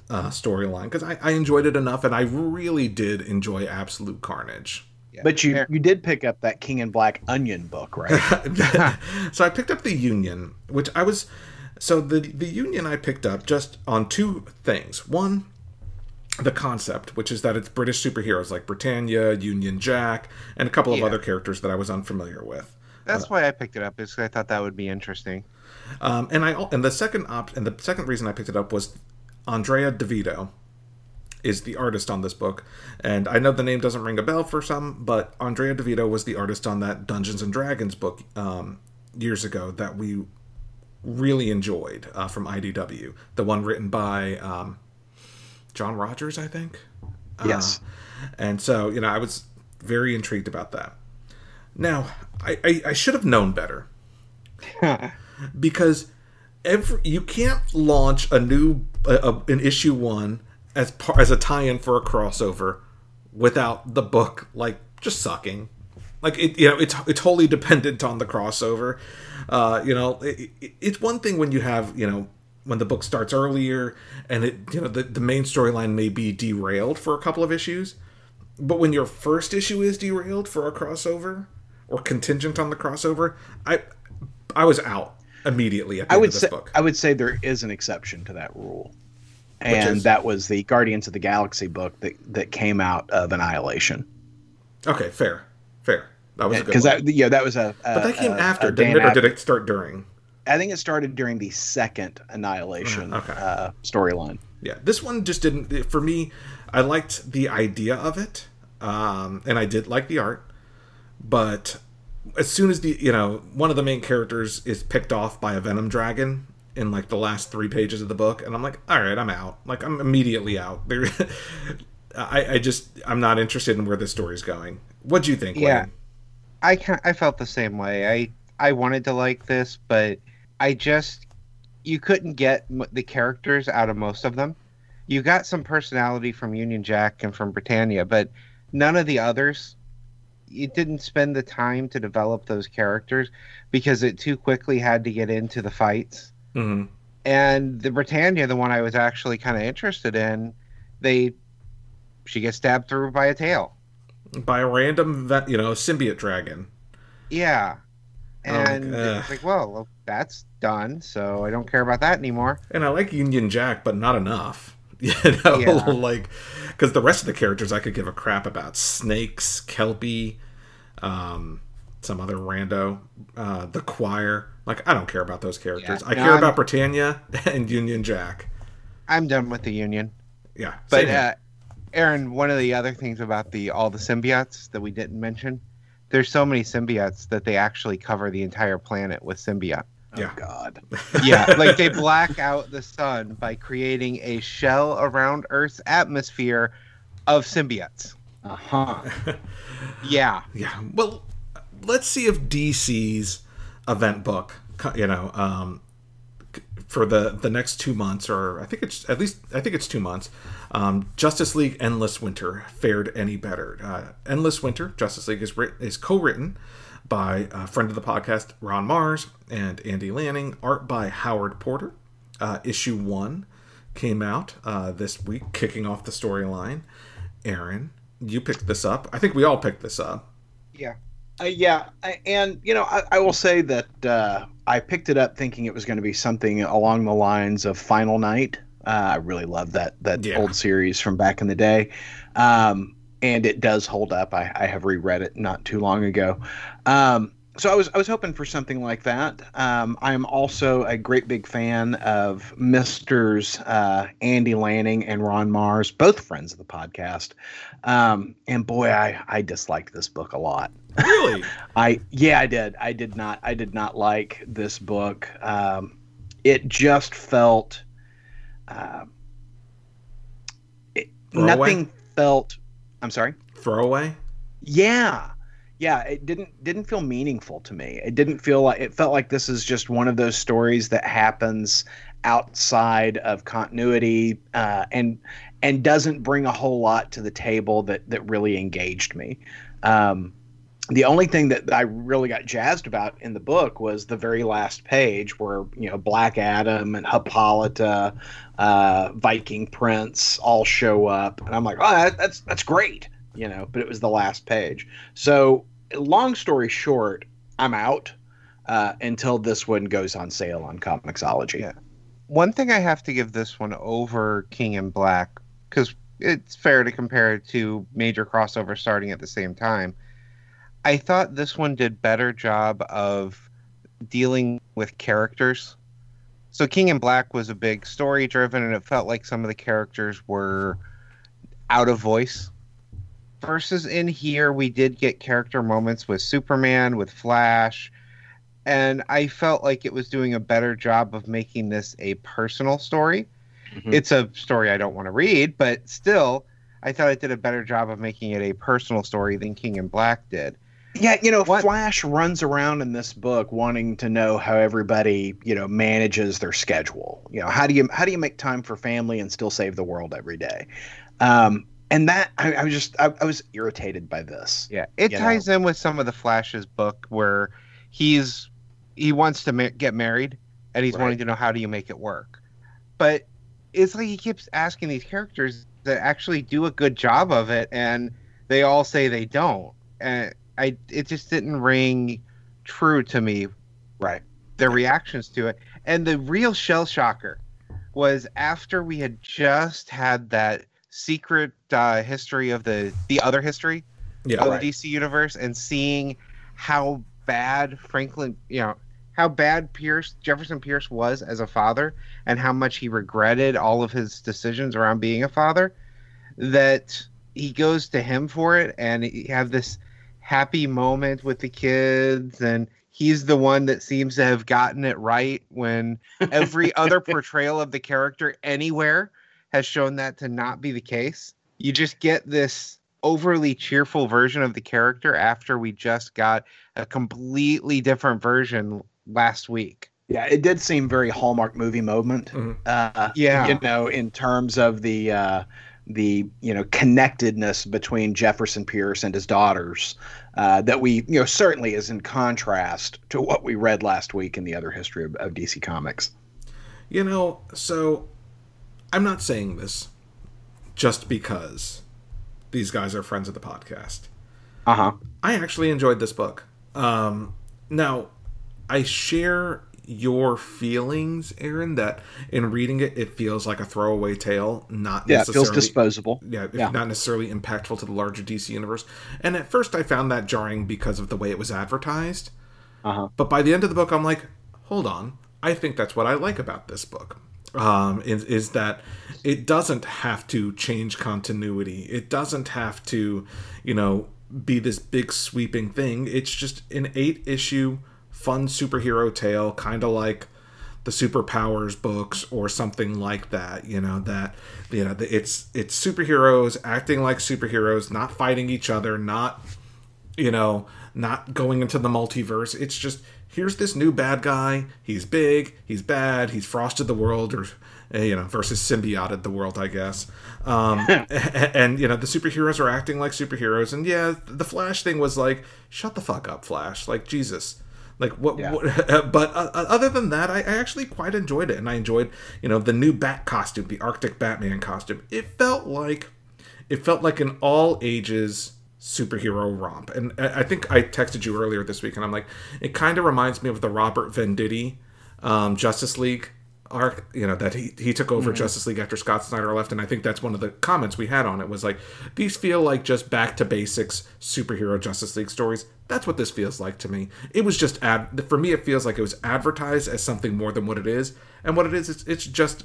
uh, storyline because I, I enjoyed it enough, and I really did enjoy Absolute Carnage. Yeah. But you you did pick up that King in Black Onion book, right? so I picked up the Union, which I was so the the Union I picked up just on two things. One, the concept, which is that it's British superheroes like Britannia, Union Jack, and a couple of Yeah. other characters that I was unfamiliar with. That's why I picked it up, is I thought that would be interesting. Um, and I and the second op and the second reason I picked it up was Andrea Di Vito is the artist on this book, and I know the name doesn't ring a bell for some, but Andrea Di Vito was the artist on that Dungeons and Dragons book um, years ago that we really enjoyed uh, from IDW, the one written by um, John Rogers, I think. Yes. Uh, and so you know, I was very intrigued about that. Now, I, I, I should have known better because every you can't launch a new a, a- an issue one as par, as a tie-in for a crossover without the book like just sucking. Like it, you know, it's it's wholly dependent on the crossover. Uh, you know, it, it, it's one thing when you have you know when the book starts earlier and it you know the, the main storyline may be derailed for a couple of issues but when your first issue is derailed for a crossover or contingent on the crossover i i was out immediately at the I end would of this say book. I would say there is an exception to that rule, and is? that was the Guardians of the Galaxy book that that came out of Annihilation. okay fair fair. That was a good Because that yeah that was a, but that came a, after. a didn't it or did it start during I think it started during the second Annihilation Okay. uh, storyline. Yeah, this one just didn't. For me, I liked the idea of it, um, and I did like the art. But as soon as the you know one of the main characters is picked off by a venom dragon in like the last three pages of the book, and I'm like, all right, I'm out. Like I'm immediately out. There, I, I just I'm not interested in where this story's going. What do you think? Yeah. Wayne? I can I felt the same way. I I wanted to like this, but I just you couldn't get the characters out of most of them. You got some personality from Union Jack and from Britannia, but none of the others. You didn't spend the time to develop those characters because it too quickly had to get into the fights. Mhm. And the Britannia, the one I was actually kind of interested in, they she gets stabbed through by a tail. by a random vet, you know symbiote dragon. Yeah. And it's like, well, well, that's done, so I don't care about that anymore. And I like Union Jack, but not enough. You know, Yeah. like because the rest of the characters I could give a crap about: snakes, kelpie, um, some other rando, uh, the choir. Like I don't care about those characters. Yeah. I No, care I'm- about Britannia and Union Jack. I'm done with the Union. Yeah, But uh, Aaron, one of the other things about the all the symbiotes that we didn't mention, there's so many symbiotes that they actually cover the entire planet with symbiote. Yeah. Oh God. Yeah, like they black out the sun by creating a shell around Earth's atmosphere of symbiotes. Uh huh. Yeah. Yeah. Well, let's see if DC's event book, you know, um, for the the next two months, or I think it's at least I think it's two months. Um, Justice League Endless Winter fared any better? Uh, Endless Winter Justice League is writ- is co-written by a friend of the podcast Ron Marz and Andy Lanning, art by Howard Porter. Uh, issue one came out uh, this week, kicking off the storyline. Aaron, you picked this up. I think we all picked this up. Yeah. Uh, yeah, and you know, I, I will say that uh, I picked it up thinking it was going to be something along the lines of Final Night. Uh, I really love that that Yeah. old series from back in the day, um, and it does hold up. I, I have reread it not too long ago, um, so I was I was hoping for something like that. Um, I am also a great big fan of Mister's uh, Andy Lanning and Ron Marz, both friends of the podcast, um, and boy, I I disliked this book a lot. Really? I yeah, I did. I did not. I did not like this book. Um, it just felt. Uh, it, nothing felt. I'm sorry. Throwaway? Yeah, yeah. It didn't didn't feel meaningful to me. It didn't feel like it felt like this is just one of those stories that happens outside of continuity uh, and and doesn't bring a whole lot to the table that that really engaged me. Um, the only thing that I really got jazzed about in the book was the very last page where you know Black Adam and Hippolyta, uh, Viking Prince all show up, and I'm like, oh, that, that's that's great, you know. But it was the last page. So, long story short, I'm out uh, until this one goes on sale on Comixology. Yeah. One thing I have to give this one over King and Black, because it's fair to compare it to major crossover starting at the same time. I thought this one did better job of dealing with characters. So King and Black was a big story driven, and it felt like some of the characters were out of voice. Versus in here, we did get character moments with Superman, with Flash, and I felt like it was doing a better job of making this a personal story. Mhm. It's a story I don't want to read, but still, I thought it did a better job of making it a personal story than King and Black did. Yeah, you know, What- Flash runs around in this book wanting to know how everybody, you know, manages their schedule. You know, how do you how do you make time for family and still save the world every day? Um, and that I, I was just I, I, was irritated by this. Yeah, it ties know? in with some of the Flash's book where he's he wants to ma- get married and he's right. wanting to know how do you make it work, but it's like he keeps asking these characters that actually do a good job of it, and they all say they don't, and I it just didn't ring true to me. Right. Their reactions to it, and the real shell shocker was after we had just had that secret uh, history of the the other history yeah, of right. the DC universe and seeing how bad Franklin, you know, how bad Pierce Jefferson Pierce was as a father and how much he regretted all of his decisions around being a father that he goes to him for it and he have this happy moment with the kids and he's the one that seems to have gotten it right when every other portrayal of the character anywhere has shown that to not be the case. You just get this overly cheerful version of the character after we just got a completely different version last week. Yeah, it did seem very Hallmark movie moment. Mm-hmm. Uh, yeah, you know, in terms of the uh, the you know connectedness between Jefferson Pierce and his daughters, uh, that we you know certainly is in contrast to what we read last week in the other history of, of DC Comics. You know, so I'm not saying this just because these guys are friends of the podcast. Uh huh. I actually enjoyed this book. Um, now, I share your feelings, Aaron, that in reading it, it feels like a throwaway tale, not yeah, necessarily, it feels disposable. Yeah, yeah, not necessarily impactful to the larger DC universe. And at first, I found that jarring because of the way it was advertised. Uh-huh. But by the end of the book, I'm like, hold on, I think that's what I like about this book um, is, is that it doesn't have to change continuity. It doesn't have to, you know, be this big sweeping thing. It's just an eight issue fun superhero tale, kind of like the superpowers books or something like that. You know that you know it's it's superheroes acting like superheroes, not fighting each other, not you know not going into the multiverse. It's just here's this new bad guy. He's big, he's bad, he's frosted the world, or eh, you know, versus symbioted the world, I guess. Um, and you know, the superheroes are acting like superheroes. And yeah, the Flash thing was like, shut the fuck up, Flash. Like Jesus. Like what? Yeah. what but uh, uh, other than that, I, I, actually quite enjoyed it, and I enjoyed you know the new Bat costume, the Arctic Batman costume. It felt like it felt like an all ages superhero romp. And I think I texted you earlier this week, and I'm like, it kind of reminds me of the Robert Venditti um, Justice League arc. You know that he he took over mm-hmm. Justice League after Scott Snyder left, and I think that's one of the comments we had on it was like, these feel like just back to basics superhero Justice League stories. That's what this feels like to me. It was just ad for me. It feels like it was advertised as something more than what it is, and what it is, it's, it's just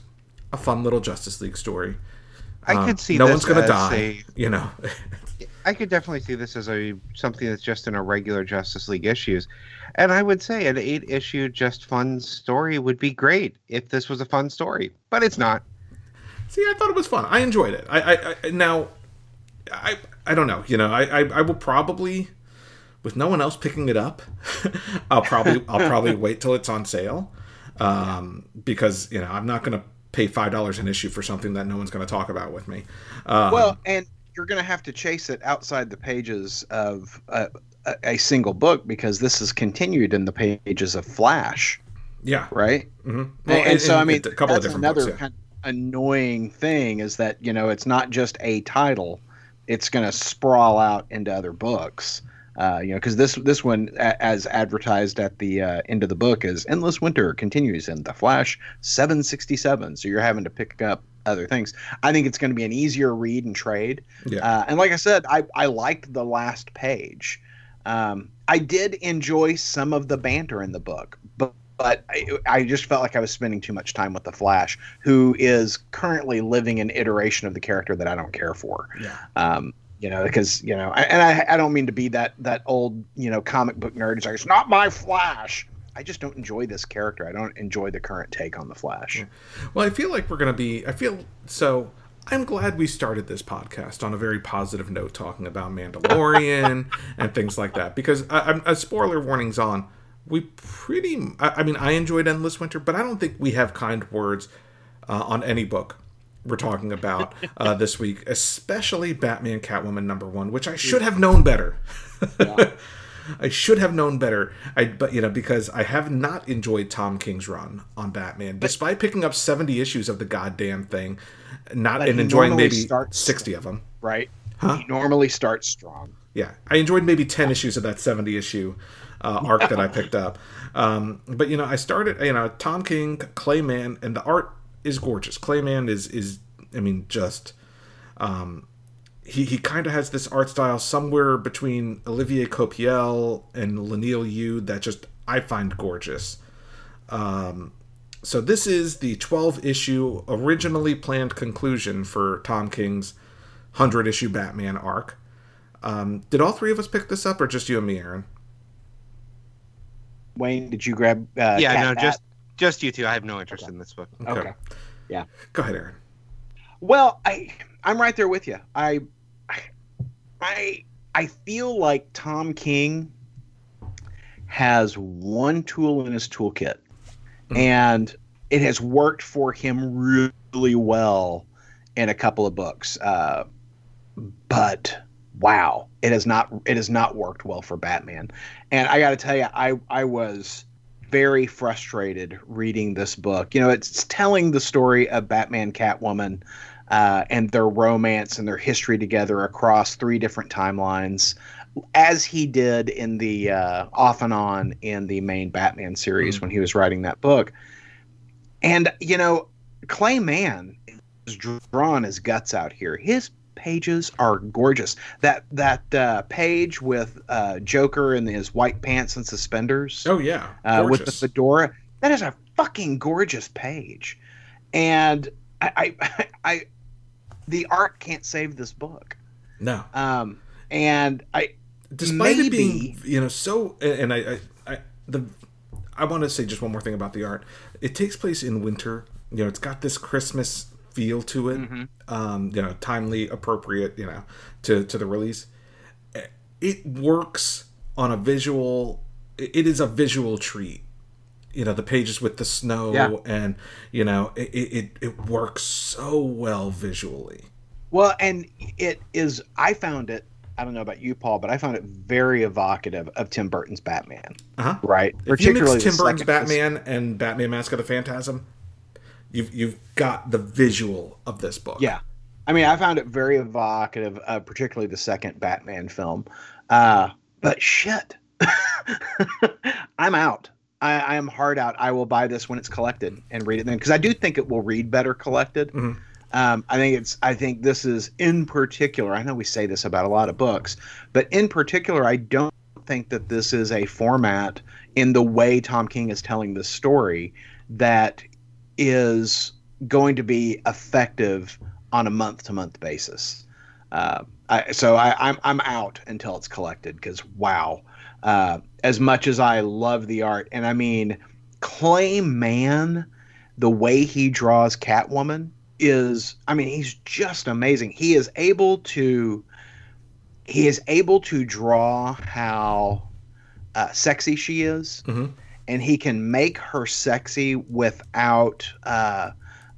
a fun little Justice League story. I um, could see no one's to die. A, you know, I could definitely see this as a something that's just in a regular Justice League issues, and I would say an eight issue just fun story would be great if this was a fun story, but it's not. See, I thought it was fun. I enjoyed it. I, I, I now, I, I don't know. You know, I, I, I will probably, with no one else picking it up, I'll probably, I'll probably wait till it's on sale, um, because you know I'm not going to pay five dollars an issue for something that no one's going to talk about with me. Um, well, and you're going to have to chase it outside the pages of a, a, a, single book because this is continued in the pages of Flash. Yeah. Right. Mm-hmm. Well, and, and, so, I mean, a couple that's of another books, yeah. kind of annoying thing is that you know it's not just a title; it's going to sprawl out into other books. Uh, you know, because this this one, a, as advertised at the uh, end of the book, is "Endless Winter" continues in the Flash 767. So you're having to pick up other things. I think it's going to be an easier read and trade. Yeah. Uh, and like I said, I I liked the last page. Um, I did enjoy some of the banter in the book, but but I, I, just felt like I was spending too much time with the Flash, who is currently living an iteration of the character that I don't care for. Yeah. Um, you know, because you know, and I, I don't mean to be that that old you know comic book nerd who's like it's not my Flash. I just don't enjoy this character. I don't enjoy the current take on the Flash. Well, I feel like we're gonna be. I feel so. I'm glad we started this podcast on a very positive note, talking about Mandalorian and things like that. Because I, a spoiler warnings on. We pretty. I, I, mean, I enjoyed Endless Winter, but I don't think we have kind words uh, on any book we're talking about uh, this week, especially Batman Catwoman number one, which I should have known better. Yeah. I should have known better. I but you know because I have not enjoyed Tom King's run on Batman, despite picking up seventy issues of the goddamn thing, not and enjoying maybe sixty of them. right? Huh? He normally starts strong. Yeah, I enjoyed maybe ten issues of that seventy issue uh, arc that I picked up. Um, but you know, I started. You know, Tom King, Clay Mann, and the art is gorgeous. Clay Mann is is I mean just. Um, he, he kind of has this art style somewhere between Olivier Coipel and Leinil Yu that just I find gorgeous. Um, so this is the 12 issue originally planned conclusion for Tom King's 100 issue Batman arc. Um, did all three of us pick this up, or just you and me, Aaron? Wayne, did you grab? Uh, yeah, Cat no, Bat? just just you two. I have no interest in this book. okay. Yeah. Go ahead, Aaron. Well, I I'm right there with you. I I I feel like Tom King has one tool in his toolkit, Mhm. and it has worked for him really well in a couple of books. Uh, but wow, it has not it has not worked well for Batman. And I got to tell you, I I was very frustrated reading this book. You know, it's telling the story of Batman, Catwoman, uh, and their romance and their history together across three different timelines, as he did in the uh, off and on in the main Batman series Mhm. when he was writing that book. And you know, Clay Mann is drawn his guts out here. His pages are gorgeous. That that uh, page with uh, Joker in his white pants and suspenders Oh yeah, uh, with the fedora. That is a fucking gorgeous page, and I, I, I the art can't save this book. no, Um, and I, despite it being you know so and I, I, I the I want to say just one more thing about the art. It takes place in winter. You know, it's got this Christmas feel to it. Um, you know, timely, appropriate. You know, to to the release. It works on a visual. It is a visual treat. You know, the pages with the snow Yeah. and you know it, it it works so well visually. well, and it is. I found it. I don't know about you, Paul, but I found it very evocative of Tim Burton's Batman. Uh-huh. Right, If you mix Tim Burton's second- Batman and Batman Mask of the Phantasm, you've you've got the visual of this book. Yeah. I mean, I found it very evocative, uh, particularly the second Batman film. Uh, but shit, I'm out. I, I am hard out. I will buy this when it's collected and read it then because I do think it will read better collected. Mhm. Um, I think it's. I think this is in particular. I know we say this about a lot of books, but in particular, I don't think that this is a format in the way Tom King is telling this story that is going to be effective on a month to month basis. Uh, I, so I, I'm I'm out until it's collected because wow, uh, as much as I love the art, and I mean Clay Mann, the way he draws Catwoman is I mean he's just amazing. He is able to he is able to draw how uh, sexy she is Mhm. And he can make her sexy without uh,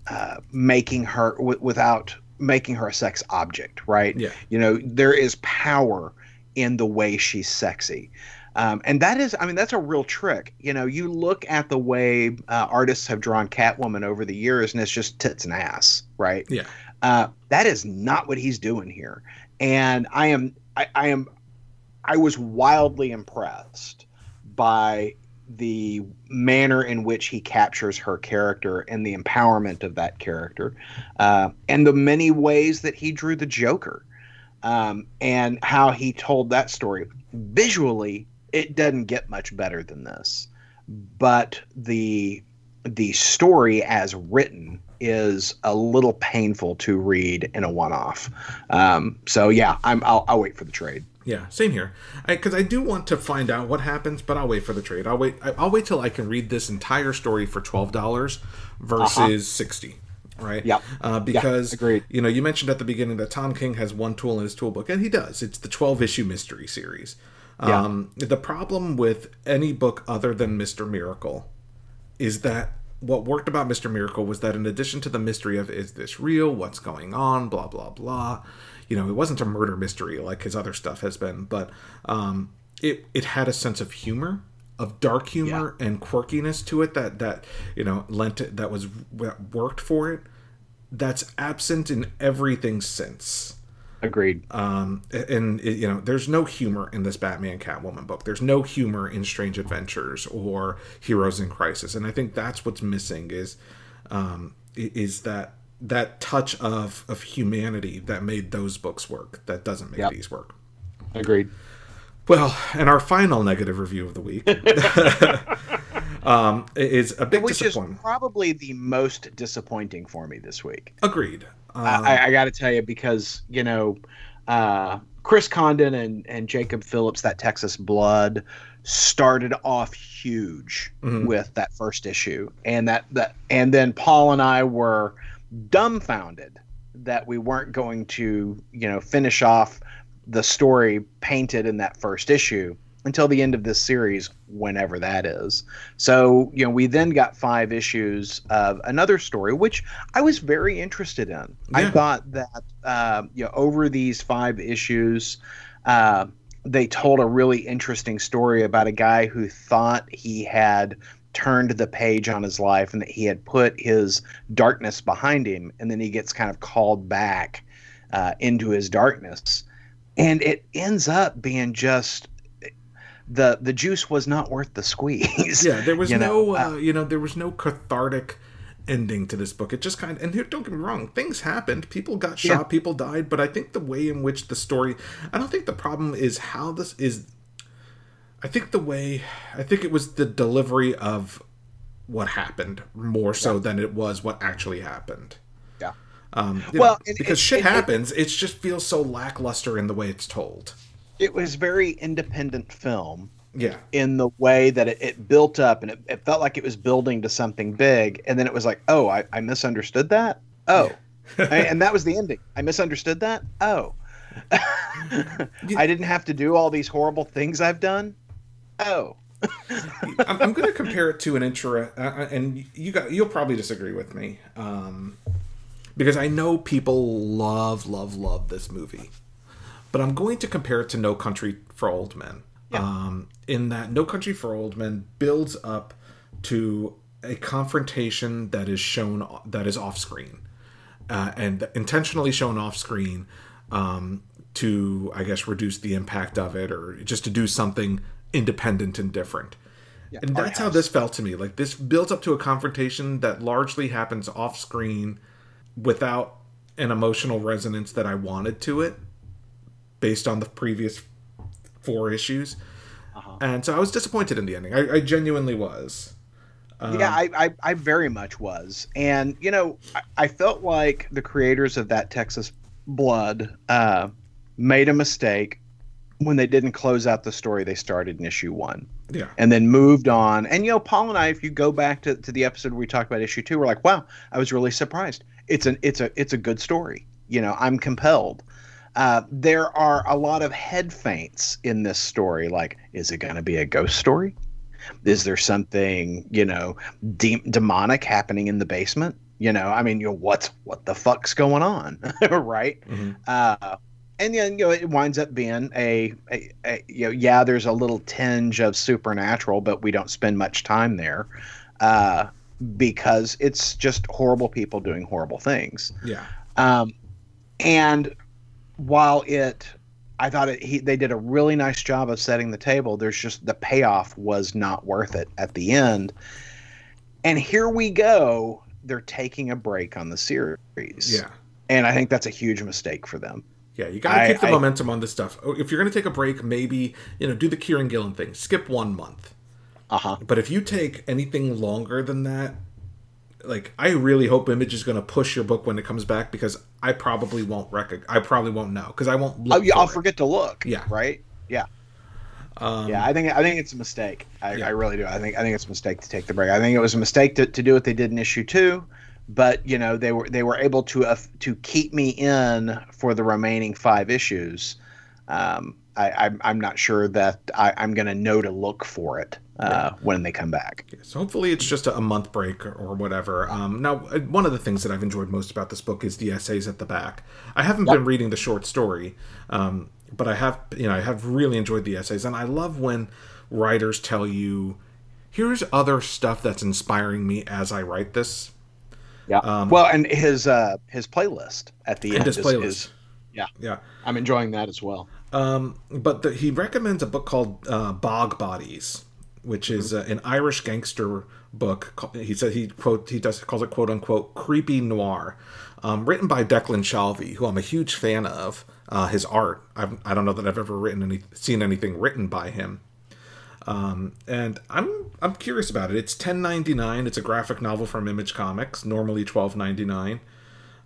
uh, making her w- without making her a sex object, right? Yeah. You know, there is power in the way she's sexy. Um, and that is, I mean, that's a real trick. You know, you look at the way uh, artists have drawn Catwoman over the years, and it's just tits and ass, right? Yeah. Uh, that is not what he's doing here. And I am, I, I am, I was wildly impressed by the manner in which he captures her character and the empowerment of that character, uh, and the many ways that he drew the Joker, um, and how he told that story. Visually, it doesn't get much better than this, but the the story as written is a little painful to read in a one-off. Um, so yeah, I'm I'll, I'll wait for the trade. Yeah, same here. Because I, do want to find out what happens, but I'll wait for the trade. I'll wait. I- I'll wait till I can read this entire story for twelve dollars versus sixty. Right. Yeah. Uh, because you know you mentioned at the beginning that Tom King has one tool in his toolbook, and he does. It's the twelve issue mystery series. Yeah. Um, the problem with any book other than Mister Miracle is that what worked about Mr. Miracle was that in addition to the mystery of is this real, what's going on, blah blah blah, you know, it wasn't a murder mystery like his other stuff has been, but um, it it had a sense of humor, of dark humor yeah. and quirkiness to it that that you know lent it, that was that worked for it. That's absent in everything since. Agreed. Um, and it, you know, there's no humor in this Batman Catwoman book. There's no humor in Strange Adventures or Heroes in Crisis, and I think that's what's missing is um, is that that touch of of humanity that made those books work. That doesn't make yep. these work. Agreed. Well, and our final negative review of the week um, is a big Which disappointment. Is probably the most disappointing for me this week. Agreed. Uh, I, I got to tell you because you know uh, Chris Condon and and Jacob Phillips, that Texas Blood started off huge mm-hmm. with that first issue, and that that and then Paul and I were dumbfounded that we weren't going to you know finish off the story painted in that first issue until the end of this series, whenever that is. So, you know, we then got five issues of another story, which I was very interested in. Yeah. I thought that, uh, you know, over these five issues, uh, they told a really interesting story about a guy who thought he had turned the page on his life and that he had put his darkness behind him, and then he gets kind of called back uh, into his darkness. And it ends up being just the the juice was not worth the squeeze. Yeah, there was no uh, uh, you know there was no cathartic ending to this book. It just kind of and here don't get me wrong, things happened. People got shot, yeah. people died, but I think the way in which the story I don't think the problem is how this is I think the way I think it was the delivery of what happened more so yeah. than it was what actually happened. Yeah. Um, well, know, it, because it, shit it, happens, it, just feels so lackluster in the way it's told. It was very independent film yeah. in the way that it, built up and it, it, felt like it was building to something big and then it was like oh i, I misunderstood that? Oh. And that was the ending. I misunderstood that? Oh. I didn't have to do all these horrible things i've done oh I'm, I'm going to compare it to an intro, uh, uh, and you got you'll probably disagree with me, um, because I know people love, love, love this movie but I'm going to compare it to No Country for Old Men. Yeah. Um, in that No Country for Old Men builds up to a confrontation that is shown that is off screen uh, and intentionally shown off screen um, to, I guess, reduce the impact of it or just to do something independent and different. Yeah, and that's how this felt to me. Like this builds up to a confrontation that largely happens off screen without an emotional resonance that I wanted to it based on the previous four issues. Uh-huh. And so I was disappointed in the ending. I, I genuinely was. Um, yeah, I, I, I, very much was. And, you know, I, I, felt like the creators of that Texas Blood uh, made a mistake when they didn't close out the story they started in issue one. Yeah. And then moved on. And, you know, Paul and I, if you go back to, to the episode where we talked about issue two, we're like, wow, I was really surprised. It's an it's a it's a good story. You know, I'm compelled. Uh, there are a lot of head feints in this story. Like, is it going to be a ghost story? Is there something you know de- demonic happening in the basement? You know, I mean, you know, what's what the fuck's going on, right? Mm-hmm. Uh, and then you know it winds up being a, a, a, you know yeah there's a little tinge of supernatural but we don't spend much time there uh, because it's just horrible people doing horrible things yeah um, and while it I thought it, he, they did a really nice job of setting the table. There's just the payoff was not worth it at the end. And here we go. They're taking a break on the series. Yeah. And I think that's a huge mistake for them. Yeah, you got to keep the I, momentum on this stuff. Oh, if you're going to take a break, maybe, you know, do the Kieron Gillen thing. Skip one month. Uh huh. But if you take anything longer than that, like I really hope Image is going to push your book when it comes back because I probably won't rec- I probably won't know because I won't. Look oh, yeah, I'll it. forget to look. Yeah. Right. Yeah. Um, yeah, I think I think it's a mistake. I, yeah. I, really do. I think I think it's a mistake to take the break. I think it was a mistake to, to do what they did in issue two, but you know they were they were able to uh, to keep me in for the remaining five issues. Um, I, I'm, I'm not sure that I, am going to know to look for it uh, when they come back. So hopefully it's just a month break or, or whatever. Um, now, uh, one of the things that I've enjoyed most about this book is the essays at the back. I haven't Yep. been reading the short story, um, but I have, you know, I have really enjoyed the essays, and I love when writers tell you, "Here's other stuff that's inspiring me as I write this." Yeah. Um, well, and his uh, his playlist at the And end his is- playlist. is- yeah, Yeah. I'm enjoying that as well. Um, but the, he recommends a book called uh, Bog Bodies, which is uh, an Irish gangster book. He said he quote he does calls it quote unquote creepy noir, um, written by Declan Shalvey, who I'm a huge fan of. Uh, his art, I've, I don't know that I've ever written any seen anything written by him. Um, and I'm I'm curious about it. It's ten ninety nine. It's a graphic novel from Image Comics, normally twelve ninety nine.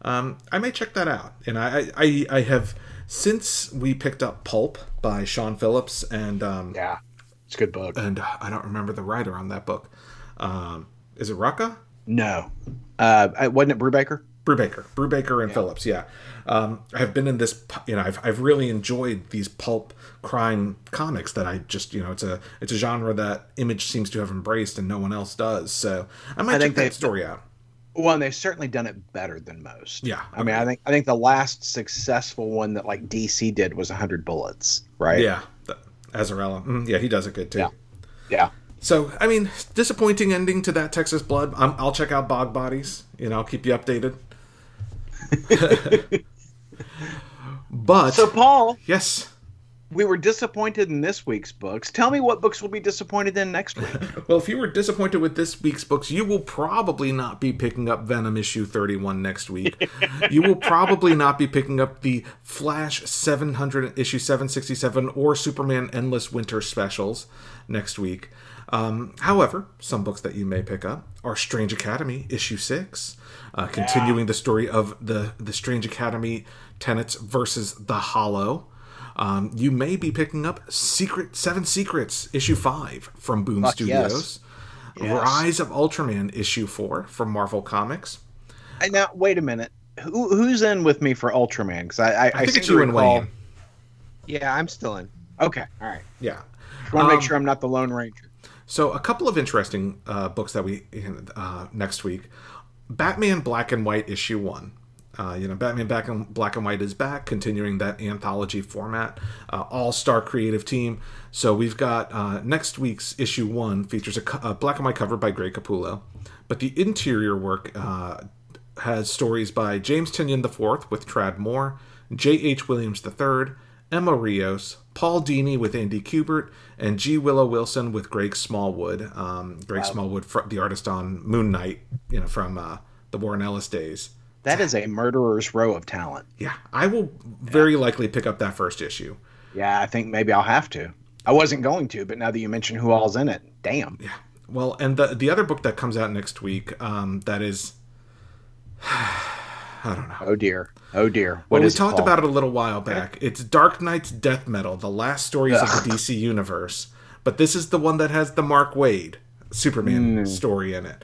Um, I may check that out. And I, I, I have since we picked up Pulp by Sean Phillips and um, Yeah, it's a good book. and uh, I don't remember the writer on that book. Um, is it Rucka? no, uh, wasn't it Brubaker? Brubaker, Brubaker and Phillips. Yeah, um, I've been in this. You know, I've I've really enjoyed these pulp crime comics that I just you know it's a it's a genre that Image seems to have embraced and no one else does. So I might I check think that story out. Well, and they've certainly done it better than most. Yeah, I mean, I think I think the last successful one that like DC did was 100 Bullets, right? Yeah, Azzarello. Mm, yeah, he does it good too. Yeah. Yeah. So, I mean, disappointing ending to that Texas Blood. I'm, I'll check out Bog Bodies. You know, I'll keep you updated. but So, Paul, yes, we were disappointed in this week's books. Tell me what books we'll be disappointed in next week. well, if you were disappointed with this week's books, you will probably not be picking up Venom issue 31 next week. you will probably not be picking up the Flash 700 issue 767 or Superman Endless Winter specials next week. Um, however, some books that you may pick up are Strange Academy issue 6, uh, continuing the story of the, the Strange Academy tenets versus the Hollow. Um, you may be picking up Secret Seven Secrets issue five from Boom Fuck Studios. yes. Yes. Rise of Ultraman issue four from Marvel Comics. And now, wait a minute. Who, who's in with me for Ultraman? Because I, I, I, think seem it's you and recall- Wayne. Yeah, I'm still in. Okay, all right. Yeah. Just want to Um, make sure I'm not the Lone Ranger. So a couple of interesting uh, books that we uh, next week. Batman Black and White issue one. Uh, you know, Batman Black and Black and White is back, continuing that anthology format. Uh, All star creative team. So we've got uh, next week's issue one features a, a black and white cover by Greg Capullo, but the interior work uh, has stories by James Tynion IV with Tradd Moore, J.H. Williams III, Emma Rios, Paul Dini with Andy Kubert, and G. Willow Wilson with Greg Smallwood. Um, Greg Smallwood, fr- the artist on Moon Knight, you know, from uh, the Warren Ellis days. That is a murderer's row of talent. Yeah, I will very likely pick up that first issue. Yeah, I think maybe I'll have to. I wasn't going to, but now that you mention who all's in it, damn. Yeah. Well, and the the other book that comes out next week, um, that is, I don't know. Oh dear. Oh dear. Well, What we talked called? about it a little while back. It's Dark Nights Death Metal, the last stories of the DC universe. But this is the one that has the Mark Waid Superman story in it.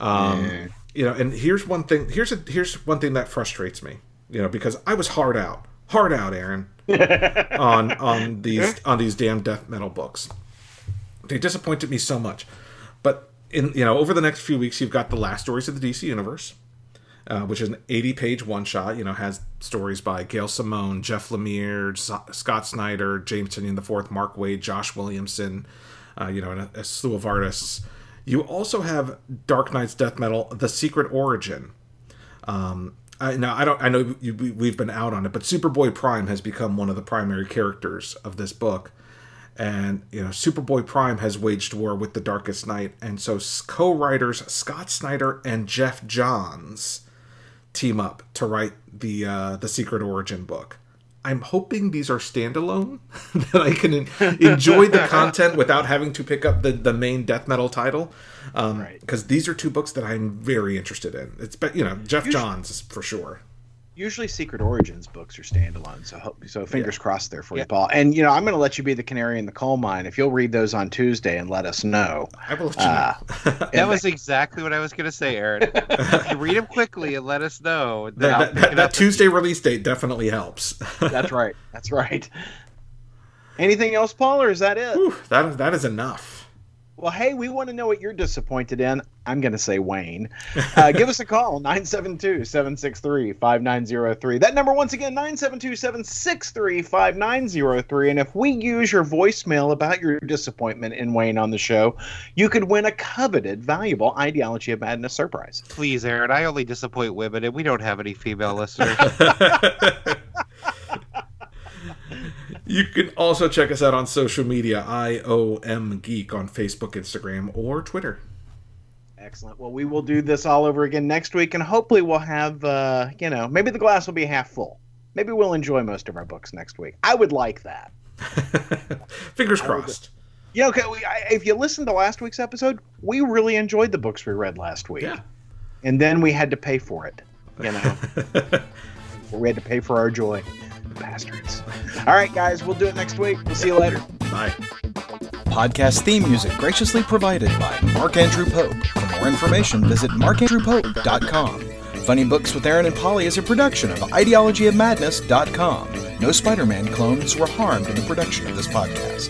Um, You know, and here's one thing. Here's a here's one thing that frustrates me. You know, because I was hard out, hard out, Aaron, on on these on these damn death metal books. They disappointed me so much. But in you know, over the next few weeks, you've got the last stories of the DC universe uh, which is an 80 page one shot. You know, has stories by Gail Simone, Jeff Lemire, S- Scott Snyder, James Tynion IV, Mark Waid, Josh Williamson, uh, you know, and a, a slew of artists. You also have Dark Nights Death Metal: The Secret Origin. Um, I, now I don't. I know you, we, we've been out on it, but Superboy Prime has become one of the primary characters of this book, and you know Superboy Prime has waged war with the Darkest Knight, and so co-writers Scott Snyder and Geoff Johns team up to write the uh, the Secret Origin book. I'm hoping these are standalone that I can en- enjoy the content without having to pick up the, the main death metal title. Um, Right. Because these are two books that I'm very interested in. It's but you know Geoff Johns is for sure. Usually, Secret Origins books are standalone, so hope, so fingers crossed there for Yeah. you, Paul. And you know, I'm going to let you be the canary in the coal mine if you'll read those on Tuesday and let us know. I will let you know. Uh, That was exactly what I was going to say, Aaron. If you read them quickly and let us know. then I'll that, that, that up. Tuesday release date definitely helps. That's right. That's right. Anything else, Paul, or is that it? Whew, that is that is enough. Well, hey, we want to know what you're disappointed in. I'm going to say Wayne. Uh, give us a call, 972 763 5903. That number, once again, 972 763 5903. And if we use your voicemail about your disappointment in Wayne on the show, you could win a coveted, valuable Ideology of Madness surprise. Please, Aaron, I only disappoint women, and we don't have any female listeners. You can also check us out on social media, IOM Geek on Facebook, Instagram, or Twitter. Excellent. Well, we will do this all over again next week, and hopefully we'll have, uh, you know, maybe the glass will be half full. Maybe we'll enjoy most of our books next week. I would like that. Fingers crossed. You know, okay, we, I, if you listen to last week's episode, we really enjoyed the books we read last week. Yeah. And then we had to pay for it. You know, we had to pay for our joy. Bastards. All right, guys, we'll do it next week. We'll see you later. Bye. Podcast theme music graciously provided by Mark Andrew Pope. For more information, visit markandrewpope.com. Funny Books with Aaron and Polly is a production of ideologyofmadness.com. No Spider Man clones were harmed in the production of this podcast.